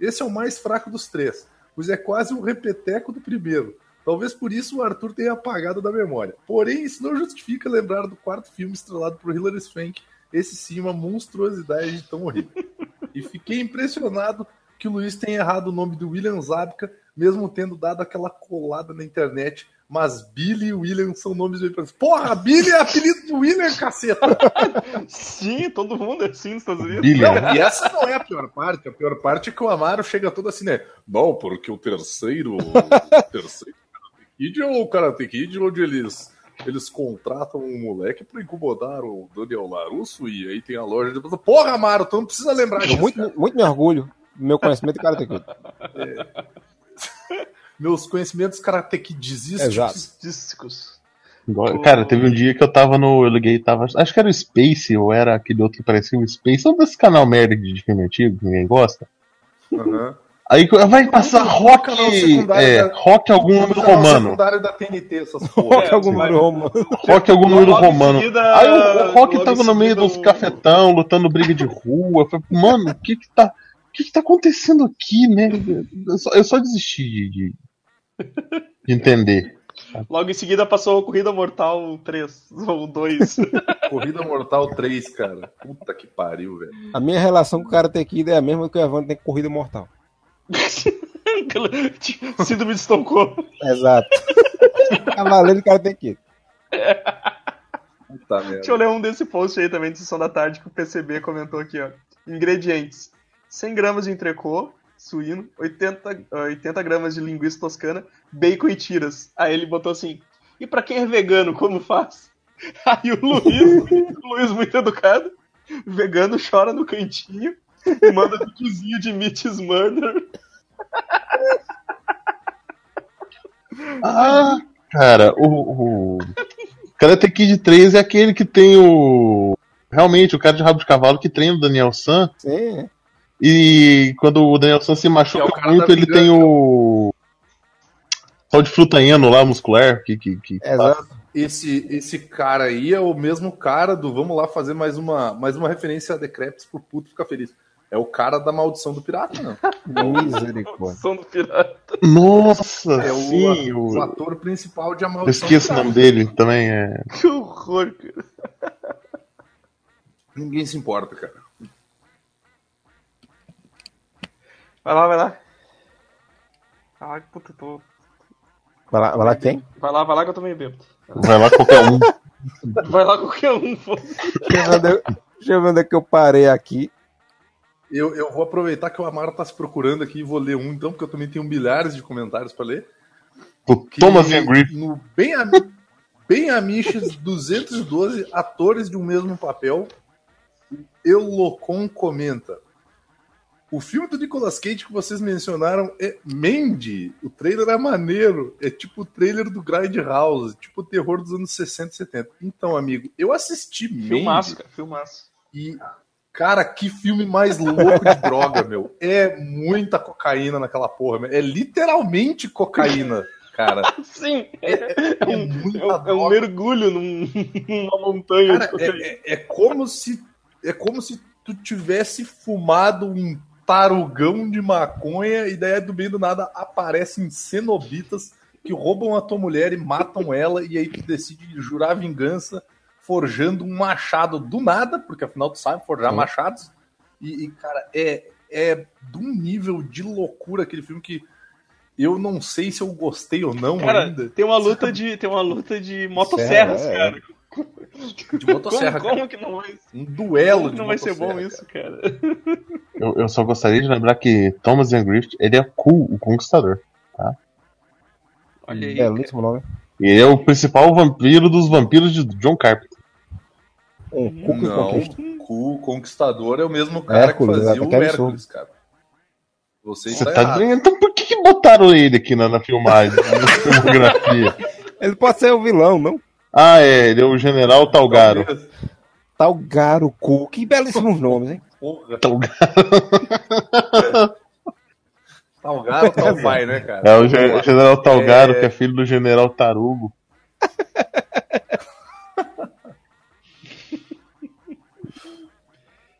E: Esse é o mais fraco dos três, pois é quase um repeteco do primeiro. Talvez por isso o Arthur tenha apagado da memória. Porém, isso não justifica lembrar do quarto filme estrelado por Hilary Swank, esse sim uma monstruosidade de tão horrível. E fiquei impressionado que o Luiz tenha errado o nome do William Zabka, mesmo tendo dado aquela colada na internet. Mas Billy e William são nomes bem parecidos. Porra, Billy é apelido do William, caceta!
B: Sim, todo mundo é assim nos Estados Unidos.
C: Billion.
E: Não, e essa não é a pior parte. A pior parte é que o Amaro chega todo assim, né? Não, porque o terceiro. o terceiro Karate Kid é o Karate Kid onde eles. Eles contratam um moleque pra incomodar o Daniel Larusso e aí tem a loja de. Porra, Amaro, tu não precisa lembrar disso.
D: muito, muito me orgulho do meu conhecimento de Karate Kid.
E: Meus conhecimentos.
B: Estatísticos.
C: Cara, teve um dia que eu tava no. Eu liguei, tava. Acho que era o Space, ou era aquele outro que parecia o Space. Sabe desse canal merda de filme antigo que ninguém gosta?
E: Aham.
C: Aí vai passar rock. É,
E: da-
C: rock algum número romano.
E: secundário da TNT, essas porra.
D: que é algum número romano?
C: Rock algum número romano.
B: seguida-
C: Aí o, o Rock tava no meio dos cafetão, lutando briga de rua. Eu falei, mano, o que que tá. O que que tá acontecendo aqui, né? Eu só, eu só desisti de, de, de entender.
B: Logo em seguida passou a Corrida Mortal 3, ou 2.
E: Corrida Mortal 3, cara. Puta que pariu, velho.
D: A minha relação com o Karate Kid é a mesma que o Evandro tem com Corrida Mortal.
B: Síndrome de Estocolmo.
D: Exato. Cavaleiro de Karate Kid.
E: Puta merda.
B: Deixa eu ler um desse post aí também de Sessão da Tarde que o PCB comentou aqui, ó. Ingredientes: 100 gramas de entrecô, suíno, 80, ah, 80 gramas de linguiça toscana, bacon e tiras. Aí ele botou assim: e pra quem é vegano, como faz? Aí o Luiz, o Luiz muito educado, vegano chora no cantinho e manda videozinho de Meat is Murder.
C: Ah, cara, o, o Karate Kid 3 é aquele que tem o. Realmente, o cara de rabo de cavalo que treina o Daniel San.
D: Sim.
C: E quando o Daniel San se
E: é
C: machuca
E: cara
C: muito,
E: da
C: ele tem o. Tal de flutaeno lá, muscular, que, que, que
D: Exato.
E: Esse, esse cara aí é o mesmo cara do vamos lá fazer mais uma, mais uma referência a Decrepes pro puto ficar feliz. É o cara da maldição do pirata, não.
D: Misericórdia.
B: Som do pirata.
C: Nossa,
E: É o,
C: sim,
E: o,
C: o...
E: ator principal de A
C: Eu
E: Maldição
C: esqueço
E: do
C: o nome dele também. É...
B: Que horror, cara.
E: Ninguém se importa, cara.
B: Vai lá, vai lá. Ai, puta, tô...
D: Vai lá, vai lá quem?
B: Vai lá, vai lá que eu tô meio bêbado.
C: Vai lá qualquer um.
B: Vai lá qualquer um, foda
D: Deixa eu ver onde eu- deixa eu ver onde é que eu parei aqui.
E: Eu, eu vou aproveitar que o Amaro tá se procurando aqui e vou ler um, então, porque eu também tenho milhares de comentários para ler.
C: Thomas Ian Griffith.
E: No Bem, Am Bem Amiches 212 atores de um mesmo papel. Eulocon comenta. O filme do Nicolas Cage que vocês mencionaram é Mandy. O trailer é maneiro. É tipo o trailer do Grindhouse. Tipo o terror dos anos 60 e 70. Então, amigo, eu assisti Mandy.
B: Filmaço, filmaço.
E: E, cara, que filme mais louco de droga, meu. É muita cocaína naquela porra, meu. É literalmente cocaína, cara.
B: Sim,
E: É, é-
B: é
E: é
B: um, é um- é um mergulho num- numa montanha de
E: Cara,
B: cocaína.
E: é, é- é como se é como se tu tivesse fumado um tarugão de maconha e daí do meio do nada aparecem cenobitas que roubam a tua mulher e matam ela e aí tu decide jurar vingança forjando um machado do nada, porque afinal tu sabe forjar machados. E, e, cara, é, é de um nível de loucura aquele filme que eu não sei se eu gostei ou não
B: Cara,
E: ainda.
B: tem uma luta de. Tem uma luta de motosserras,
D: É, é.
B: cara.
E: De motosserra,
B: como, como que não vai,
E: Um duelo
B: como
E: de
B: não vai ser bom
E: motosserra,
B: isso, cara?
C: Eu, eu só gostaria de lembrar que Thomas Ian Griffith, ele é cool, o Conquistador.
B: Olha aí.
D: Belíssimo nome.
C: Ele é o principal vampiro dos vampiros de John Carpenter.
D: Um cu que
E: Não,
D: conquista.
E: o Conquistador é o mesmo cara
D: Hércules,
E: que fazia
D: até
E: o. Hércules, cara. Você
C: Você
E: está
C: tá
E: errado.
C: ganhando. Então por que, que botaram ele aqui na, na filmagem, na filmografia?
D: Ele pode ser o vilão, não?
C: Ah, é, ele é o General Talgaro.
E: Talvez.
D: Talgaro Cu. Que belíssimos nomes, hein?
E: Porra,
C: Talgaro.
E: Talgaro tá o pai, né, cara?
C: É o Ge- General Talgaro,
E: É.
C: que é filho do General Tarugo.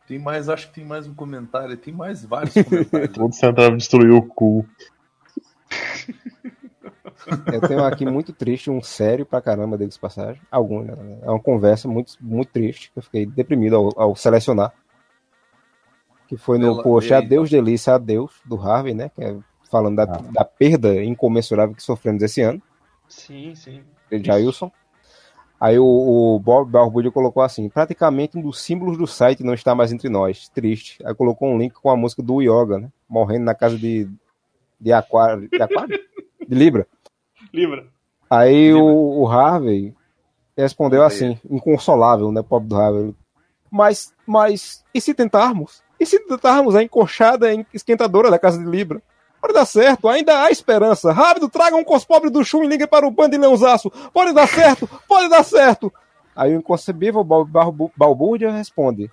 E: Tem mais, acho que tem mais um comentário. Tem mais vários comentários.
C: Todo central destruiu o cu.
D: Eu tenho aqui muito triste, um sério pra caramba deles passagem. Algum, né? É uma conversa muito, muito triste. Eu fiquei deprimido ao, ao selecionar. Que foi no
E: Ela-
D: post
E: eita.
D: Adeus Delícia, Adeus, do Harvey, né? Que é falando da,
C: Ah.
D: da perda incomensurável que sofremos esse ano.
B: Sim, sim.
D: de Jailson. Aí o, o Bob Barbudo colocou assim: praticamente um dos símbolos do site não está mais entre nós. Triste. Aí colocou um link com a música do Yoga, né? Morrendo na casa de, de Aquário. De Aquário? De Libra. Aí o, o Harvey respondeu assim, inconsolável, né, pobre do Harvey. Mas, mas, e se tentarmos? E se tentarmos a encoxada esquentadora da casa de Libra? Pode dar certo, ainda há esperança. Rápido, traga um cospobre do chum e ligue para o bando de leãozaço. Pode dar certo, pode dar certo. Aí o inconcebível Balbúrdia responde,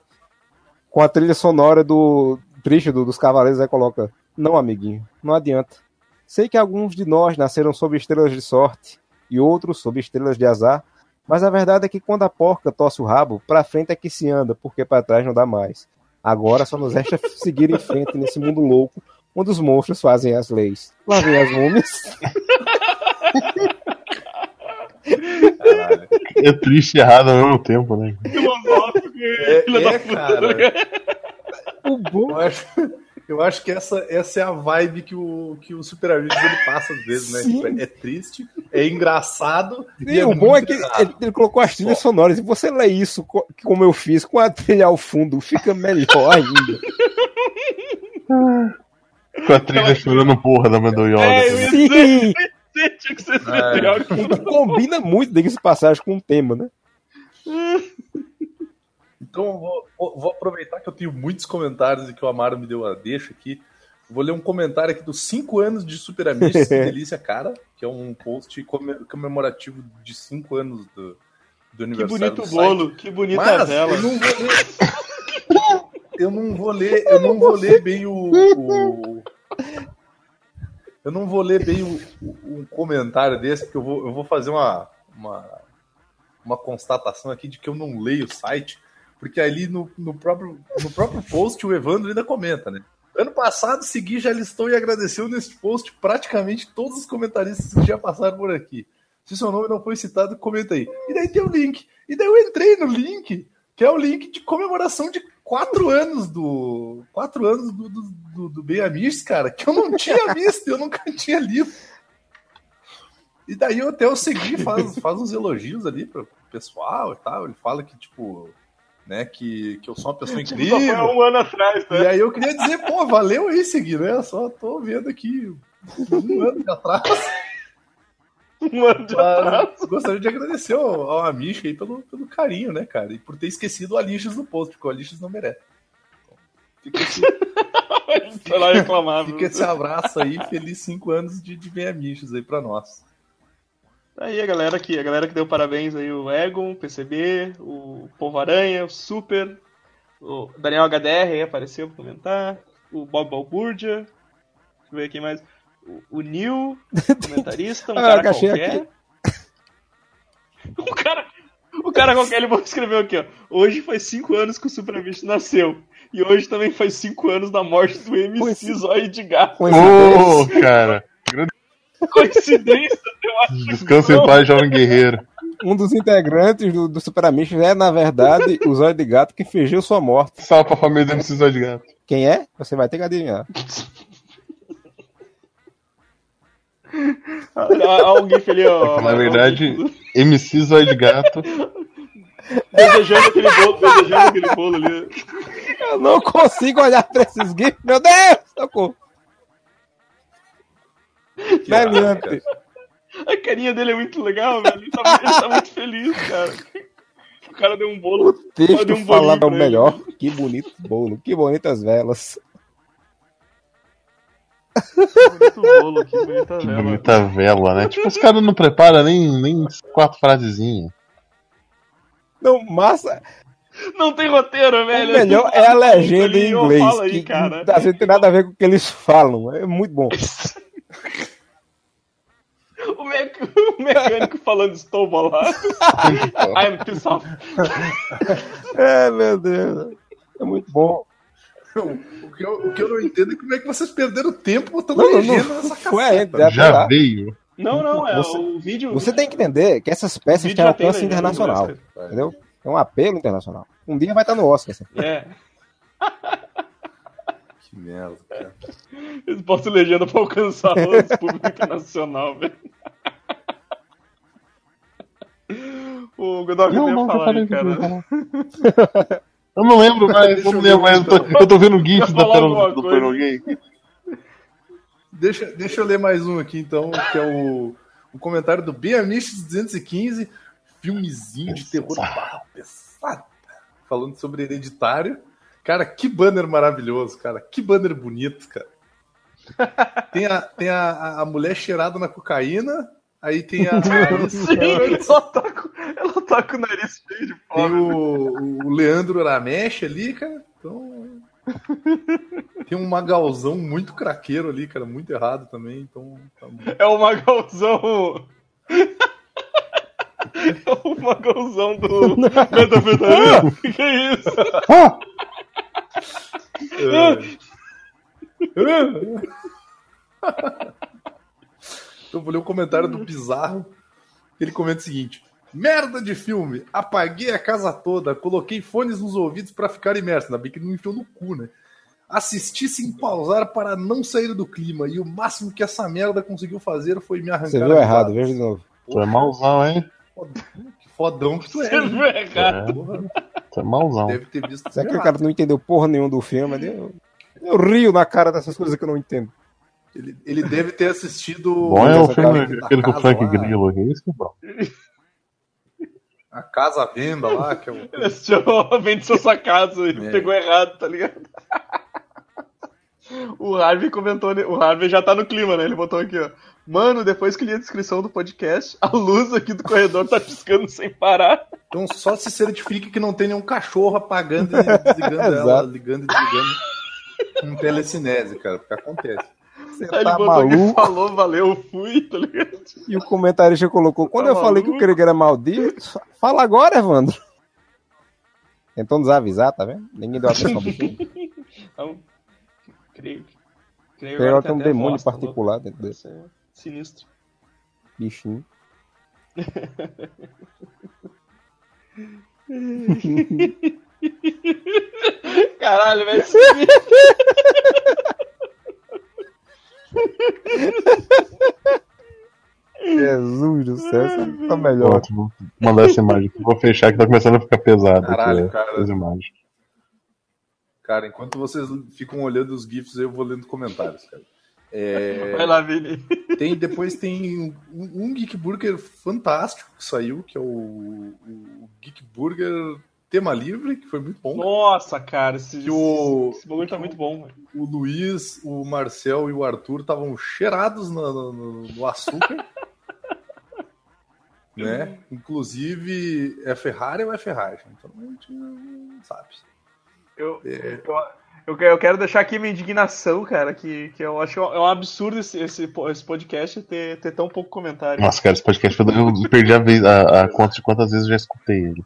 D: com a trilha sonora do triste do- dos cavaleiros, aí coloca, não amiguinho, não adianta. Sei que alguns de nós nasceram sob estrelas de sorte e outros sob estrelas de azar, mas a verdade é que quando a porca tosse o rabo, pra frente é que se anda, porque pra trás não dá mais. Agora só nos resta seguir em frente nesse mundo louco, onde os monstros fazem as leis. Lá vem as múmias.
E: Caralho.
C: É triste e errado ao mesmo tempo, né?
B: Filosófico,
E: É, é,
B: puta.
E: cara.
D: O bom
E: Eu acho, que essa, essa é a vibe que o, que o Super Amigos ele passa às vezes, né? Tipo, é triste, é engraçado.
D: E o bom é que ele, ele colocou as trilhas sonoras. E você lê isso, co- como eu fiz, com a trilha ao fundo, fica melhor ainda.
C: Com a trilha chorando porra da mãe do Yoda.
B: É, eu-
D: Sim!
B: Tinha que ser
E: É.
D: combina muito, diga-se passagem, com o tema, né?
E: Então vou, vou- aproveitar que eu tenho muitos comentários e que o Amaro me deu a deixa aqui. Vou ler um comentário aqui dos 5 anos de Super Amigos, que delícia, cara, que é um post come- comemorativo de 5 anos do, do
B: Que
E: aniversário
B: bonito
E: do
B: o
E: site.
B: bolo, que bonita
E: Mas
B: vela.
E: eu não vou ler. Eu não vou ler, eu não vou ler bem o. o- eu não vou ler bem um comentário desse, porque eu vou, eu vou fazer uma, uma, uma constatação aqui de que eu não leio o site, Porque ali no, no, próprio, no próprio post o Evandro ainda comenta, né? Ano passado, Segui já listou e agradeceu neste post praticamente todos os comentaristas que já passaram por aqui. Se seu nome não foi citado, comenta aí. E daí tem o link. E daí eu entrei no link, que é o link de comemoração de quatro anos do. Quatro anos do, do, do, do Ben Amish, cara, que eu não tinha visto, eu nunca tinha lido. E daí eu até eu segui, faz, faz uns elogios ali pro pessoal e tal. Ele fala que, tipo, né, que, que eu sou uma pessoa
B: Tipo,
E: incrível.
B: só foi um ano atrás,
E: E
B: né?
E: aí eu queria dizer, pô, valeu aí, Segui, né? Eu só tô vendo aqui um ano atrás.
B: Um ano de atrás.
E: Mas gostaria de agradecer ao, ao Amish aí pelo, pelo carinho, né, cara? E por ter esquecido o Alixas no post, porque o Alixas não merece. Fica esse,
B: reclamar.
E: fica esse abraço aí, feliz cinco anos de, de bem Amiches aí pra nós.
B: Aí a galera que, a galera que deu parabéns aí, o Egon, o PCB, o Povo Aranha, o Super, o Daniel HDR aí apareceu pra comentar, o Bob Balbúrdia, deixa eu ver aqui mais, o, o Neil, comentarista, um
D: Ah,
B: cara
D: achei
B: qualquer. O cara, o cara qualquer, ele escreveu aqui, ó, hoje faz 5 anos que o Super Amish nasceu, e hoje também faz 5 anos da morte do MC Zóio de Gato.
C: Ô, cara.
B: Coincidência, eu acho.
C: Descansa em paz, jovem guerreiro.
D: Um dos integrantes do, do Super Amigos é, na verdade, o Zóio de Gato que fingiu sua morte.
C: Salve pra família do MC Zóio de Gato.
D: Quem é? Você vai ter que adivinhar.
B: Alguém feliz, ó.
C: Na verdade, MC Zóio de Gato.
B: desejando aquele bolo, desejando aquele bolo ali.
D: Eu não consigo olhar pra esses GIFs, meu Deus! Socorro! Meliante.
B: A carinha dele é muito legal, velho. Ele tá, ele tá muito feliz, cara. O cara deu um bolo.
D: O texto
B: Deu um
D: falava o melhor. Que bonito bolo, que bonitas velas.
B: Bonito bolo, que bonita
C: Que
B: vela.
C: bonita vela, né? Tipo, os caras não preparam nem, nem quatro frasezinhas.
D: Não, massa.
B: Não tem roteiro, velho.
D: o melhor é a legenda em inglês.
B: Aí,
D: que
B: cara.
D: Não tem nada a ver com o que eles falam. É muito bom.
B: O, mec- o mecânico falando estou bolado. I'm pissed off.
D: É, meu Deus. É muito bom.
E: O que, eu, o que eu não entendo é como é que vocês perderam tempo botando
D: Não, não,
E: legenda
D: não.
E: nessa caceta.
D: já-
C: Já
D: lá.
C: veio.
B: Não, não, é
D: Você-
B: o vídeo.
D: Você tem que entender que essas peças têm alcance internacional.
B: cara.
D: Entendeu? É um apelo internacional. Um dia vai estar no Oscar. Assim.
B: É.
E: Que merda, cara.
B: Eles botam legenda pra alcançar o público internacional, velho. O Godok
C: Não, não,
B: falar aí, cara.
C: falei Eu não lembro mais, eu não lembro mais. Eu tô, eu tô vendo o GIF da Pernambuco do? Pernogay.
E: Deixa, deixa eu ler mais um aqui, então, que é o, o comentário do Beamish 215, filmezinho de terror barra pesada, falando sobre hereditário. Cara, que banner maravilhoso, cara. Que banner bonito, cara. Tem a, tem a, a- mulher cheirada na cocaína, aí tem a.
B: Sim, ela tá, com, ela tá com o nariz cheio de
E: Tem
B: fome.
E: o, o Leandro Aramesh ali, cara. Então. Tem um Magalzão muito craqueiro ali, cara, muito errado também. Então. Tá.
B: É o Magalzão. É o Magalzão do Metafetamina. que é isso?
C: Ah!
E: Então vou ler o comentário do Bizarro. Ele comenta o seguinte: Merda de filme! Apaguei a casa toda, coloquei fones nos ouvidos pra ficar imerso. Ainda bem que não enfiou no cu, né? Assisti sem pausar para não sair do clima. E o máximo que essa merda conseguiu fazer foi me arrancar.
D: Você viu errado, veja de novo.
C: Tu é mauzão, hein?
E: Que fodão que tu é.
B: Você
E: né?
B: viu errado.
E: Porra,
C: Tu é mauzão.
E: Deve ter visto.
D: Será que o cara não entendeu porra nenhuma do filme? Eu, eu rio na cara dessas coisas que eu não entendo.
E: Ele, ele deve ter assistido.
C: Bom é o filme, aquele com o Frank
E: lá,
C: Grillo, é isso que é bom.
E: A casa à venda lá, que é o.
B: Ele assistiu, vende sua sua casa e
E: É.
B: pegou errado, tá ligado? O Harvey comentou, né? o Harvey já tá no clima, né? Ele botou aqui, ó. Mano, depois que li a descrição do podcast, a luz aqui do corredor tá piscando sem parar.
E: Então só se certifique que não tem nenhum cachorro apagando e desligando ela, ligando e desligando com telecinese, cara, porque acontece.
D: Você
B: Aí ele
D: tá
B: que
D: maluco?
B: falou, valeu, fui, tá ligado?
D: E o comentarista colocou: quando
B: Tá
D: eu falei que o
B: maluco?
D: Krieger é maldito, fala agora, Evandro. Tentou nos avisar, tá vendo? Ninguém deu atenção.
B: Então, creio. creio
D: Tem
B: agora
D: tem um
B: até
D: demônio particular dentro
B: louco.
D: desse
B: Isso é sinistro.
D: bichinho.
B: Caralho, velho.
D: Jesus do céu, isso tá melhor.
C: Ótimo. Vou mandar essa imagem aqui. Vou fechar que tá começando a ficar pesado.
E: Caralho,
C: aqui,
E: cara.
C: As imagens.
E: Cara, enquanto vocês ficam olhando os GIFs, eu vou lendo comentários, cara. É,
B: Vai lá, Vini.
E: tem, depois tem um, um Geek Burger fantástico que saiu, que é o, o Geek Burger Tema Livre, que foi muito bom.
B: Nossa, cara, esse,
E: Que o-
B: esse bagulho tá muito bom, velho.
E: O Luiz, o Marcel e o Arthur estavam cheirados no, no- no açúcar. né? Inclusive, é Ferrari ou é Ferrari? Então a gente não sabe.
B: Eu,
E: É,
B: eu, eu, que- eu quero deixar aqui minha indignação, cara, que, que eu acho que é um absurdo esse, esse, esse podcast ter, ter tão pouco comentário.
C: Nossa, cara, esse podcast foi- eu perdi a, vez, a, a conta de quantas vezes eu já escutei ele.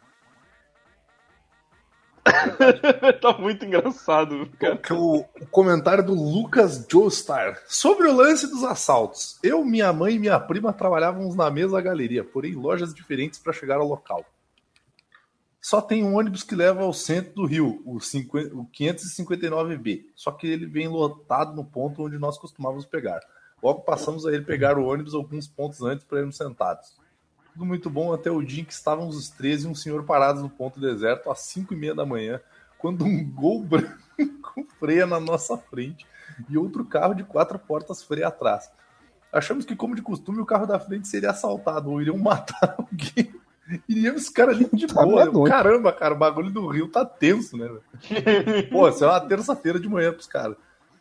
B: tá muito engraçado, cara.
E: que é o, o comentário do Lucas Joestar. Sobre o lance dos assaltos. Eu, minha mãe e minha prima trabalhávamos na mesma galeria, porém em lojas diferentes para chegar ao local. Só tem um ônibus que leva ao centro do Rio, o, 50 o 559B. Só que ele vem lotado no ponto onde nós costumávamos pegar. Logo passamos a ele pegar o ônibus alguns pontos antes para irmos sentados. Tudo muito bom até o dia em que estávamos os três e um senhor parados no ponto deserto às 5 e meia da manhã, quando um gol branco freia na nossa frente e outro carro de quatro portas freia atrás. Achamos que, como de costume, o carro da frente seria assaltado ou iriam matar alguém. Iríamos ficar ali de
D: Tá
E: boa. Caramba, cara, o bagulho do Rio tá tenso, né? velho? Pô, isso é uma terça-feira de manhã pros caras.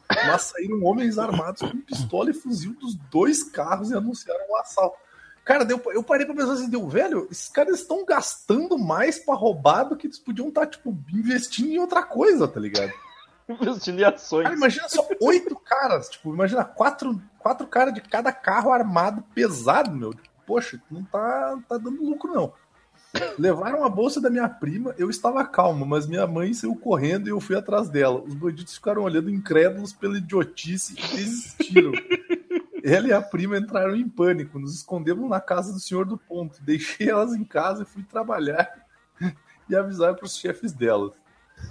E: Mas saíram homens armados com pistola e fuzil dos dois carros e anunciaram o assalto. Cara, eu parei pra pensar assim, deu, velho, esses caras estão gastando mais pra roubar do que eles podiam estar, tipo, investindo em outra coisa, tá ligado?
B: Investindo em ações.
E: Cara, imagina só oito caras, tipo, imagina quatro, quatro caras de cada carro armado pesado, meu. Poxa, não tá, tá dando lucro, não. Levaram a bolsa da minha prima, eu estava calmo, mas minha mãe saiu correndo e eu fui atrás dela. Os bandidos ficaram olhando incrédulos pela idiotice e desistiram. Ela e a prima entraram em pânico. Nos escondemos na casa do senhor do ponto. Deixei elas em casa e fui trabalhar e avisar para os chefes delas.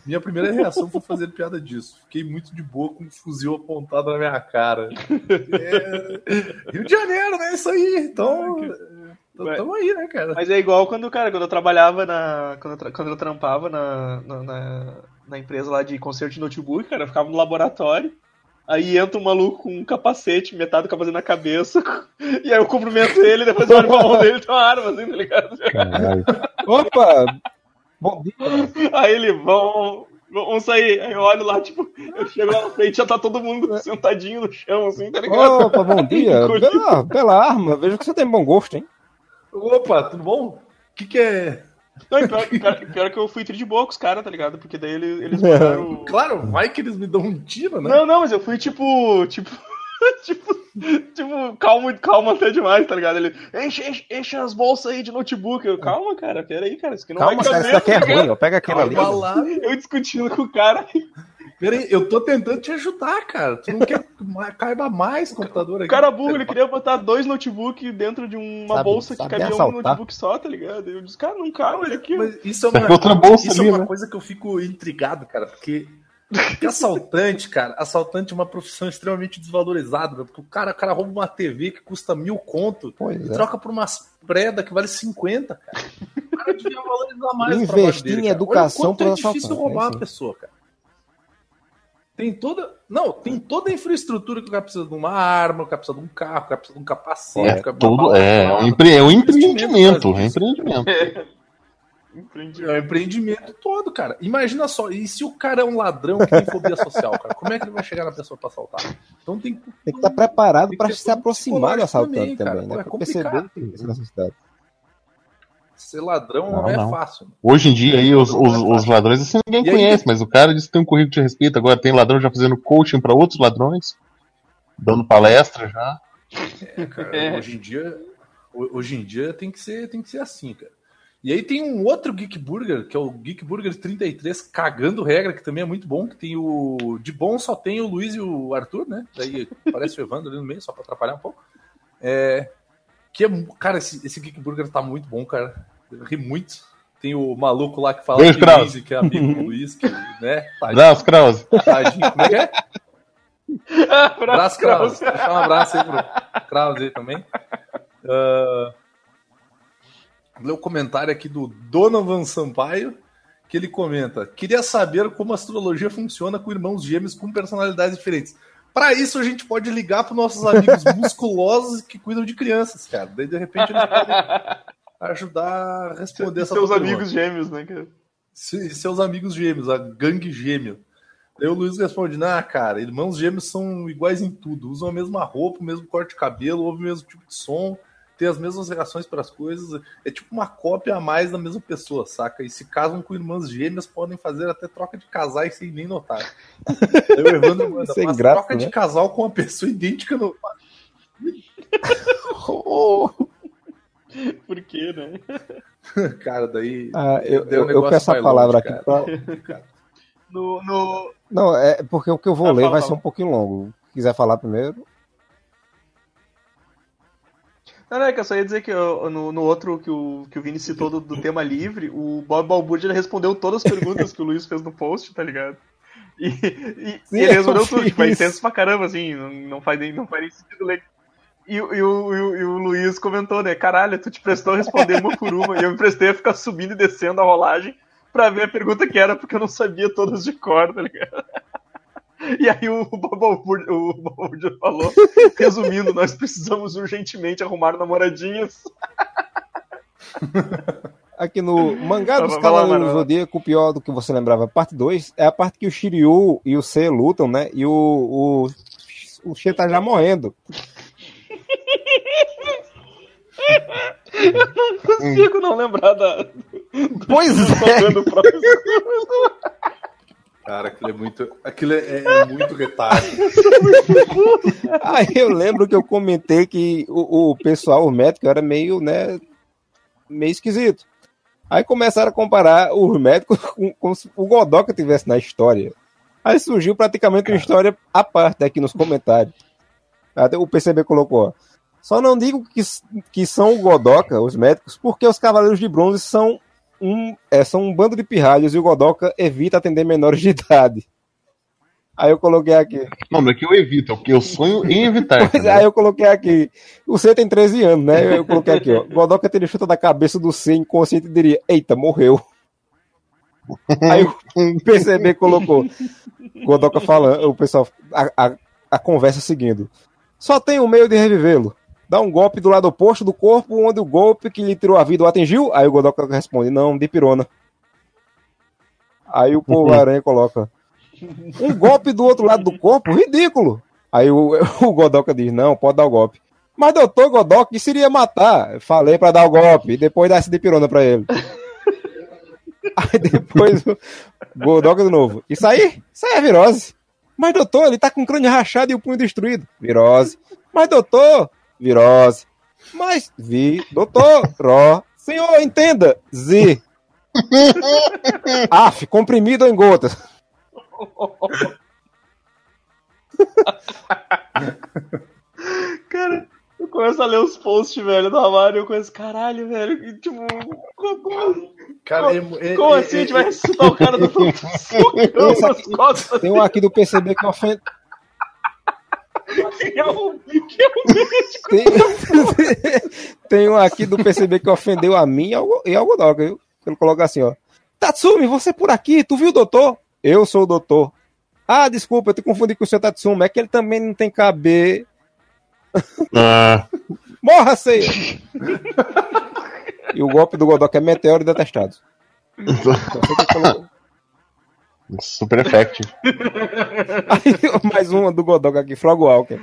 E: Minha primeira reação foi fazer piada disso. Fiquei muito de boa com um fuzil apontado na minha cara. É... Rio de Janeiro, né? Isso aí. Então,
B: Ué.
E: tamo aí, né, cara?
B: Mas é igual quando, cara, quando eu trabalhava na. Quando eu, tra- quando eu trampava na, na, na, na empresa lá de conserto de notebook, cara, eu ficava no laboratório. Aí entra um maluco com um capacete, metade do capacete na cabeça, e aí eu cumprimento ele, e depois eu olho pra mão dele e tem uma arma, assim, tá ligado?
C: Caralho.
D: Opa! Bom dia.
B: Aí ele, vão, vão sair. Aí eu olho lá, tipo, eu chego lá na frente, já tá todo mundo sentadinho no chão, assim, tá ligado?
D: Opa, bom dia. Bela, bela arma. Vejo que você tem bom gosto, hein?
E: Opa, tudo bom? O que, que é.
B: Não, pior, pior, pior que eu fui tri de boa com os caras, tá ligado? Porque daí eles, eles mandaram.
E: Claro, vai que eles me dão um tiro, né?
B: Não, não, mas eu fui tipo. Tipo. tipo. Tipo, calmo, calma até demais, tá ligado? Ele. Enche, enche, enche as bolsas aí de notebook. Eu, calma, cara, peraí, cara, isso aqui não
D: Calma,
B: vai
D: cara,
B: caber,
D: isso daqui é
B: tá
D: ruim. ó. Pega aquela ali.
E: Calma lá.
B: Eu discutindo com o cara.
E: Peraí, eu tô tentando te ajudar, cara. Tu não quer que caiba mais computador aqui?
B: O cara burro, ele queria botar dois notebooks dentro de uma
D: Sabe-
B: bolsa que cabia um
D: assaltar.
B: notebook só, tá ligado? Eu disse, cara, não cabe, olha aqui.
E: Mas isso é uma,
C: outra bolsa
E: isso
C: ali,
E: é uma
C: né?
E: coisa que eu fico intrigado, cara, porque, porque assaltante, cara, assaltante é uma profissão extremamente desvalorizada, porque o cara, o cara rouba uma TV que custa mil conto
D: Pois
E: e
D: é.
E: troca por umas preda que vale 50, cara. O cara devia valorizar mais
D: Investir
E: dele,
D: em
E: cara.
D: educação
E: Olha o quanto é difícil
D: assaltante,
E: roubar
D: é
E: uma pessoa, cara. Tem toda. Não, tem toda a infraestrutura que o cara precisa de uma arma, o cara precisa de um carro, o cara precisa de um capacete,
C: É tudo. É, é um, empre, é um empreendimento. É um
E: isso.
C: empreendimento.
B: Empreendi-
E: É o empreendimento todo, cara. Imagina só, e se o cara é um ladrão que tem fobia social, cara? Como é que ele vai chegar na pessoa pra assaltar? Então tem,
D: Tem que estar preparado
E: Tem que
D: para se aproximar do assaltante
E: também, cara.
D: também, né?
E: Pô, é
D: Pra perceber
E: complicado.
D: necessidade.
E: ser ladrão não,
C: Não,
E: é
C: não.
E: fácil.
C: Hoje em dia aí os,
E: Não é
C: os, os ladrões assim ninguém
E: E aí-
C: conhece, mas o cara disse que tem um currículo de respeito. Agora tem ladrão já fazendo coaching pra outros ladrões, dando palestra já.
E: É, cara,
B: É.
E: Hoje em dia, ho- hoje em dia tem que ser, tem que ser assim, cara. E aí tem um outro Geek Burger, que é o Geek Burger 33, cagando regra, que também é muito bom, que tem o... De bom só tem o Luiz e o Arthur, né? Daí parece o Evandro ali no meio, só pra atrapalhar um pouco. É... Que é... Cara, esse, esse Geek Burger tá muito bom, cara. Eu ri muito. Tem o maluco lá que fala
C: Beijo,
E: que,
C: Krause.
E: que é amigo do Luiz, que, né? Tadinho,
C: Abraço, Krause.
E: tadinho. Como é que é?
B: Abraço,
E: Krause. Deixa um abraço aí pro Krause aí também. Vou ler o comentário aqui do Donovan Sampaio, que ele comenta: Queria saber como a astrologia funciona com irmãos gêmeos com personalidades diferentes. Para isso, a gente pode ligar para nossos amigos musculosos que cuidam de crianças, cara. Daí, de repente, eles podem ajudar a responder essa
B: Seus
E: pergunta.
B: amigos gêmeos, né, cara?
E: Se- seus amigos gêmeos, a gangue gêmeo. Daí o Luiz responde: Ah, cara, irmãos gêmeos são iguais em tudo, usam a mesma roupa, o mesmo corte de cabelo, ouvem o mesmo tipo de som, têm as mesmas reações para as coisas. É tipo uma cópia a mais da mesma pessoa, saca? E se casam com irmãs gêmeas, podem fazer até troca de casais sem nem notar. O Evandro manda:
D: Sem
E: Mas
D: graça,
E: troca de
D: né?
E: casal com uma pessoa idêntica no.
B: Por quê, né?
E: Cara, daí.
D: Ah, eu, eu, eu
E: negócio
D: peço a
E: vai
D: palavra
E: longe,
D: aqui pra...
B: No, no...
D: Não, é porque o que eu vou
B: Ah,
D: ler
B: fala,
D: vai
B: fala.
D: ser um pouquinho longo. Se quiser falar primeiro.
B: Não, não, é que eu só ia dizer que eu- no, no outro que o, que o Vini citou do, do tema livre, o Bob Balbúrdia respondeu todas as perguntas que o Luiz fez no post, tá ligado? E, e-
D: Sim,
B: ele
D: eu
B: respondeu tudo, tipo, é intenso pra caramba, assim, não, não, faz, nem, não faz nem sentido ler. E, o- e o, e, o, e o Luiz comentou, né? Caralho, tu te prestou a responder uma por uma, e eu me prestei a ficar subindo e descendo a rolagem pra ver a pergunta que era, porque eu não sabia todas de cor, tá ligado? E aí o Bob Balbúrdia- o falou, resumindo, nós precisamos urgentemente arrumar namoradinhas.
D: Aqui no Mangá dos Cavaleiros do. Zodíaco, pior do que você lembrava, parte 2, é a parte que o Shiryu e o C lutam, né? E o, o, o She tá já morrendo.
B: consigo não lembrar da.
D: Pois é!
E: Cara, aquilo é muito. Aquilo é, é- muito retardo.
D: Aí eu lembro que eu comentei que o, o pessoal, o médico, era meio, né, meio esquisito. Aí começaram a comparar os médicos com, como se o Godoka tivesse na história. Aí surgiu praticamente uma história à parte aqui nos comentários. Até o PCB colocou, ó. Só não digo que, que são o Godoka, os médicos, porque os Cavaleiros de Bronze são um, é, são um bando de pirralhos e o Godoka evita atender menores de idade. Aí eu coloquei aqui.
C: Não, não é que eu evito, é porque eu sonho em evitar.
D: Pois é, aí eu coloquei aqui. O C tem 13 anos, né? Eu coloquei aqui, ó. Godoka teria chuta da cabeça do C inconsciente e diria: Eita, morreu. Aí o PCB colocou. Godoka falando, o pessoal, a, a, a conversa seguindo. Só tem um meio de revivê-lo. Dá um golpe do lado oposto do corpo, onde o golpe que lhe tirou a vida o atingiu. Aí o Godoka responde: Não, de pirona. Aí o povo aranha coloca. Um golpe do outro lado do corpo? Ridículo. Aí o, o Godoka diz: Não, pode dar o golpe. Mas doutor Godoka, isso iria matar. Falei pra dar o golpe. E depois dá essa de pirona pra ele. Aí depois o Godoka de novo. Isso aí? Isso aí é virose. Mas doutor, ele tá com o crânio rachado e o punho destruído. Virose. Mas doutor, virose. Mas vi, doutor, ró. Senhor, entenda. Z. Af, comprimido em gotas.
B: Cara, eu começo a ler os posts, velho, do Amaro e eu começo, caralho, velho, e, tipo, como,
E: Cara, é, é-
B: como
E: é-
B: assim a
E: é-
B: gente vai ressuscitar o cara do nas costas?
D: Tem um aqui do PCB que ofende.
B: Que é um, que é um médico.
D: Tem... Tem um aqui do PCB que ofendeu a mim e ao, Godoka, viu? Ele coloca assim, ó. Tatsumi, você por aqui, tu viu o doutor? Eu sou o doutor. Ah, desculpa, eu te confundi com o seu Tatsumi, é que ele também não tem cabelo.
C: Ah,
D: Morra, ceia! e o golpe do Godoka é meteoro e detestado. Então.
C: Super effective.
D: Aí, mais uma do Godoka aqui, Frog Walker.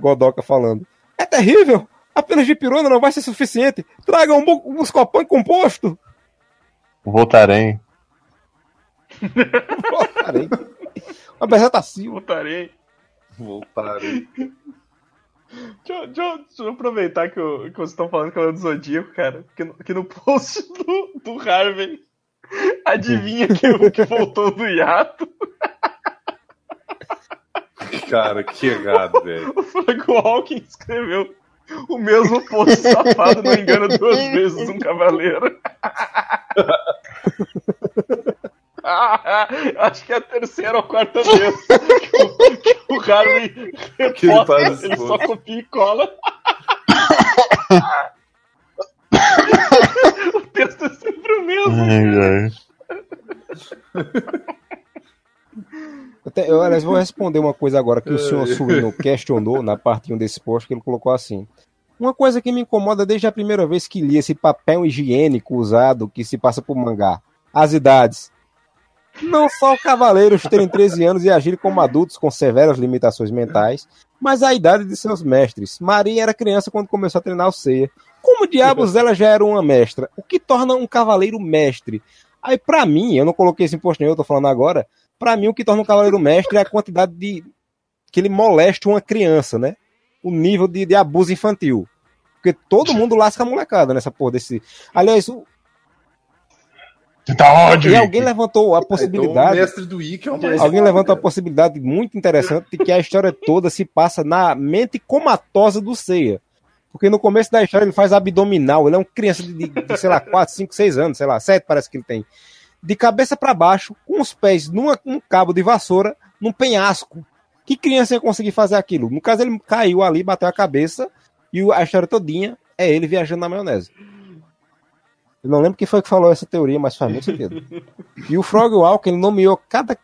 D: Godoka falando. É terrível! Apenas de pirona não vai ser suficiente. Traga um, bu- um Buscopan composto!
C: Voltarei.
D: Voltarei. Uma bezetacil.
B: Voltarei.
E: Voltarei.
B: Deixa, deixa, deixa eu aproveitar que, eu, que vocês estão falando que ela é do Zodíaco, cara. Que, no- que no post do, do Harvey, adivinha que, o que voltou do hiato?
E: Cara, que errado, velho.
B: O Frank Walking escreveu o mesmo post safado, não engana duas vezes um cavaleiro. Acho que é a terceira ou quarta vez que o, que o Harvey
E: Que ele
B: reposta,
E: esse
B: ele só copia e cola. o texto é sempre o mesmo.
C: Ai, ai.
D: Eu, aliás, vou responder uma coisa agora que o senhor Suíno questionou na parte 1 desse post, que ele colocou assim. Uma coisa que me incomoda desde a primeira vez que li esse papel higiênico usado que se passa por mangá. As idades. Não só cavaleiros terem 13 anos e agirem como adultos com severas limitações mentais, mas a idade de seus mestres. Maria era criança quando começou a treinar o Seiya. Como diabos ela já era uma mestra? O que torna um cavaleiro mestre? Aí, pra mim, eu não coloquei esse imposto nenhum, eu tô falando agora. Pra mim, o que torna um cavaleiro mestre é a quantidade de. que ele moleste uma criança, né? O nível de, de abuso infantil. Porque todo mundo lasca a molecada nessa porra desse. Aliás, o-
C: Você tá ódio,
D: e alguém levantou a
E: Então, o
D: possibilidade.
E: mestre do Ikki é o mais
D: Alguém levantou a possibilidade muito interessante de que a história toda se passa na mente comatosa do Seiya. Porque no começo da história ele faz abdominal, ele é um criança de, de, de, sei lá, 4, 5, 6 anos, sei lá, 7 parece que ele tem. De cabeça para baixo, com os pés num cabo de vassoura, num penhasco. Que criança ia conseguir fazer aquilo? No caso, ele caiu ali, bateu a cabeça, e o- a história todinha é ele viajando na maionese. Eu não lembro quem foi que falou essa teoria, mas faz muito sentido. E o Frog Walker, ele nomeou cada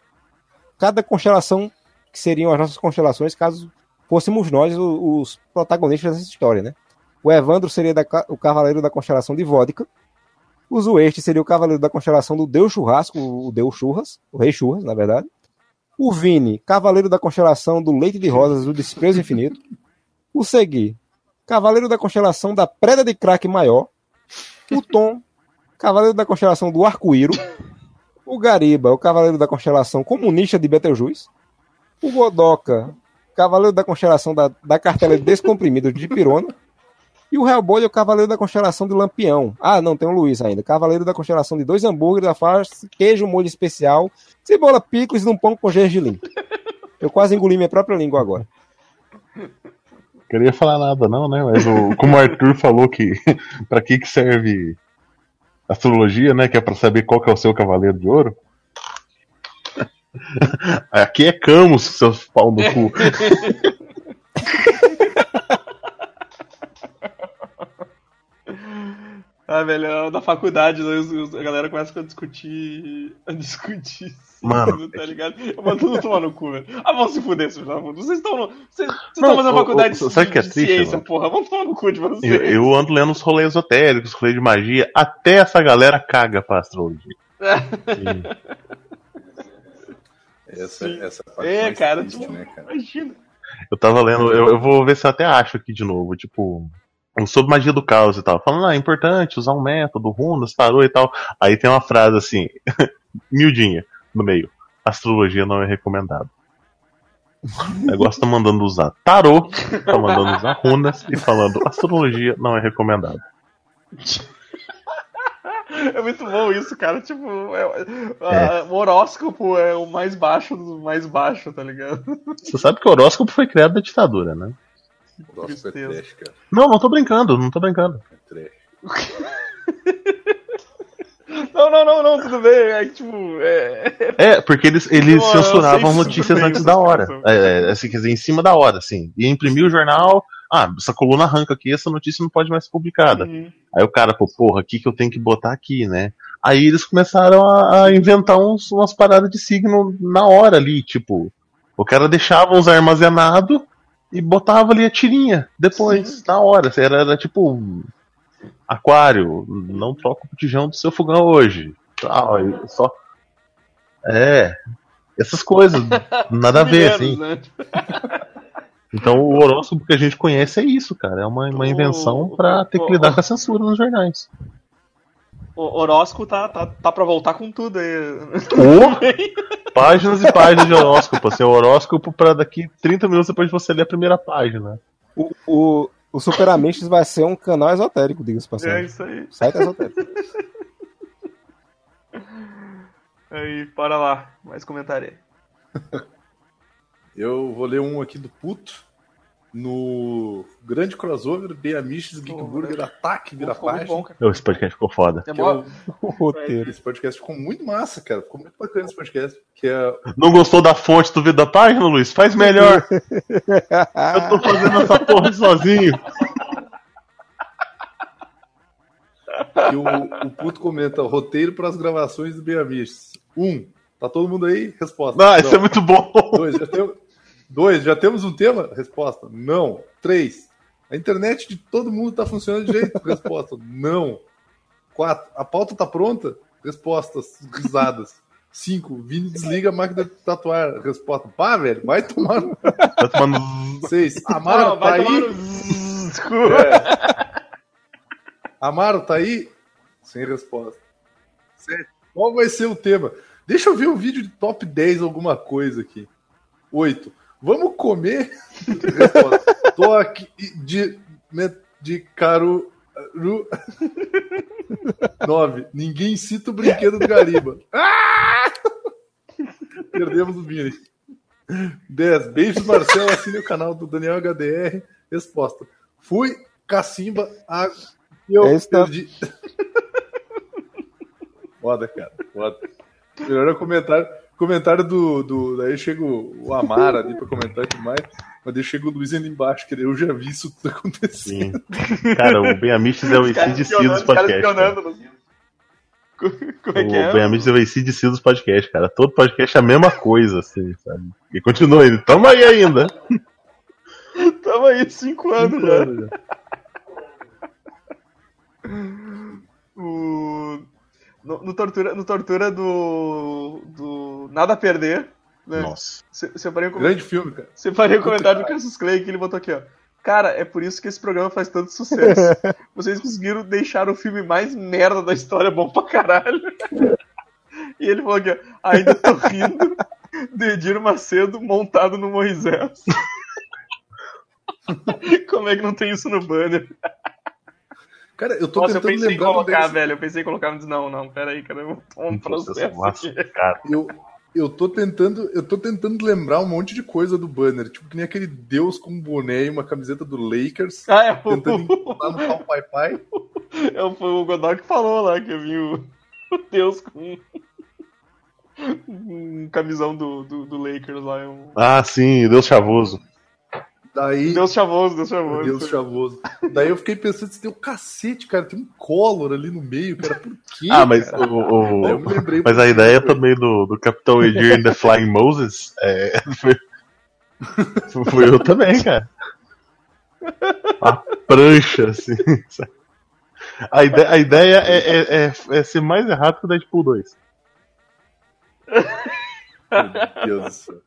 D: cada constelação que seriam as nossas constelações caso fôssemos nós os protagonistas dessa história, né? O Evandro seria da o cavaleiro da constelação de Vodka. O Zueste seria o cavaleiro da constelação do Deus Churrasco, o Deus Churras, o Rei Churras, na verdade. O Vini, cavaleiro da constelação do Leite de Rosas, do Desprezo Infinito. O Segui, cavaleiro da constelação da Preda de Crack Maior. O Tom, cavaleiro da constelação do Arco-Íro. O Gariba, o cavaleiro da constelação comunista de Betelgeuse. O Godoka, cavaleiro da constelação da, da cartela de descomprimidos de Pirona. E o Hellboy é o cavaleiro da constelação de Lampião. Ah, não, tem o Luiz ainda. Cavaleiro da constelação de dois hambúrgueres da face, queijo, molho especial, cebola picles e um pão com gergelim. Eu quase engoli minha própria língua agora.
C: Queria falar nada, não, né? Mas o, como o Arthur falou que pra que, que serve astrologia, né? Que é pra saber qual que é o seu cavaleiro de ouro. Aqui é Camus, seus pau no cu.
B: Ah, velho, na faculdade, a galera começa a discutir. A discutir.
C: Mano,
B: tá ligado? Eu mando tudo tomar no cu, velho. Ah, vão se fuder, seus da puta. Vocês estão no- Vocês estão fazendo faculdade
C: o-
B: de,
C: o que é
B: de
C: triste,
B: ciência,
C: mano?
B: porra. Vão tomar no cu de vocês.
C: Eu, eu ando lendo os rolês esotéricos, rolês de magia, até essa galera caga pra astrologia.
E: Essa, essa parte
B: É,
E: mais
B: cara,
E: triste,
B: tipo,
E: né, cara?
B: imagina.
C: Eu tava lendo, eu, eu vou ver se eu até acho aqui de novo, tipo, um sobre magia do caos e tal. Falando, ah, é importante usar um método, runas, tarô e tal. Aí tem uma frase assim, miudinha, no meio. Astrologia não é recomendado. O negócio tá mandando usar tarô, tá mandando usar runas e falando astrologia não é recomendado.
B: É muito bom isso, cara. Tipo, é- a- o horóscopo é o mais baixo do mais baixo, tá ligado?
C: Você sabe que o horóscopo foi criado da ditadura, né?
E: Nossa, é trash, cara.
C: Não, não tô brincando, não tô brincando.
E: É trash.
B: Não, não, não, não, tudo bem. É tipo, é.
C: É, porque eles, eles
B: Não,
C: censuravam notícias antes da hora.
B: situação.
C: É, é, assim, quer dizer, em cima da hora, assim. E imprimir o jornal, ah, essa coluna arranca aqui, essa notícia não pode mais ser publicada.
B: Uhum.
C: Aí o cara, pô, porra, o que, que eu tenho que botar aqui, né? Aí eles começaram a, a inventar uns, umas paradas de signo na hora ali, tipo. O cara deixava uns armazenados e botava ali a tirinha depois, na hora. Era, era tipo. um Aquário, não troca o botijão do seu fogão hoje. Aí só. É. Essas coisas, nada a ver, assim.
B: Né?
C: Então o horóscopo que a gente conhece é isso, cara. É uma, uma invenção
B: O-
C: pra ter que lidar com a censura nos jornais.
B: O horóscopo tá, tá, tá pra voltar com tudo aí.
C: Ou páginas e páginas de horóscopo. Assim, o horóscopo pra daqui 30 minutos depois de você ler a primeira página.
D: O, o, o Super vai ser um canal esotérico, diga-se
B: É
D: passagem.
B: isso aí.
D: Site esotérico.
B: Aí, bora lá. Mais comentário aí.
E: Eu vou ler um aqui do puto. No grande crossover, Beamiches, Geek
B: Pô,
E: Burger, Ataque, vira página.
C: Esse podcast ficou foda.
B: É
D: O roteiro.
E: Esse podcast ficou muito massa, cara. Ficou muito bacana esse podcast. Que é
C: Não gostou da fonte do vídeo da página, Luiz? Faz melhor. Eu tô fazendo essa porra sozinho.
E: que o, o puto comenta roteiro para as gravações do Beamiches. Um, tá todo mundo aí? Resposta.
C: Não, isso é muito bom.
E: Dois, já tem- Dois, já temos um tema? Resposta, não. Três, a internet de todo mundo tá funcionando direito? Resposta, não. Quatro, a pauta tá pronta? Respostas, risadas. Cinco, Vini desliga a máquina de tatuar. Resposta, pá, velho, vai tomar.
C: Tá tomando.
E: Seis, Amaro,
B: Não,
E: tá aí?
B: no.
E: É. Amaro, tá aí? Sem resposta. Sete, qual vai ser o tema? Deixa eu ver um vídeo de top 10 alguma coisa aqui. Oito, vamos comer? Tô aqui de, de caro... Ru- Nove, ninguém cita o brinquedo do Gariba. Ah! Perdemos o Vini. 10. Beijos, Marcelo. Assine o canal do Daniel HDR. Resposta. Fui, cacimba, a... eu
D: Esse tá-
E: perdi. Foda, cara. Foda. Melhor é o comentário. Comentário do, do. Daí chega o, o Amara ali pra comentar demais. Mas daí chega o Luiz ainda embaixo, que eu já vi isso tudo acontecer.
C: Sim. Cara, o Ben Amiches é o
B: caras
C: ACDC
B: espionando,
C: dos podcasts.
B: Como é que
C: O
B: é?
C: Ben Amiches é o ACDC dos podcasts, cara. Todo podcast é a mesma coisa, assim, sabe? E continua ainda. Tamo aí ainda.
B: Tamo aí, cinco anos já. O... No, no tortura, no tortura do, do Nada a Perder, né?
C: Nossa.
B: Se- Separei com-
E: Grande filme, cara.
B: separei o comentário do Cassius Clay que ele botou aqui, ó. Cara, é por isso que esse programa faz tanto sucesso. Vocês conseguiram deixar o filme mais merda da história bom pra caralho. E ele falou aqui, ó. Ainda tô rindo do Edir Macedo montado no Moisés. Como é que não tem isso no banner?
E: Cara, eu tô
B: Nossa, eu
E: tentando
B: pensei em
E: lembrar
B: colocar,
E: desse-
B: velho. Eu pensei em colocar, mas não, não, pera aí, cara. Eu vou um processo
C: Nossa,
B: aqui.
C: cara.
E: Eu, eu tô tentando, eu tô tentando lembrar um monte de coisa do banner, tipo que nem aquele Deus com um boné e uma camiseta do Lakers,
B: Ah, é
E: tentando
B: o,
E: encontrar no pau pai pai.
B: é o, foi o Godot que falou lá, que eu vi o, o Deus com um camisão do, do, do Lakers lá. é Um...
C: Ah, sim, Deus chavoso.
E: Daí
B: Deus chavoso, Deus chavoso.
E: Deus chavoso. Daí eu fiquei pensando, se tem um cacete, cara, tem um Collor ali no meio, cara, por quê?
C: Ah, mas o, o-
E: eu me lembrei
C: mas a ideia
E: cara.
C: também do, do Capitão Edir and the Flying Moses é, foi, foi eu também, cara. A prancha, assim. A ideia, a ideia é, é, é, é ser mais errado que o Deadpool 2.
E: Meu Deus do céu.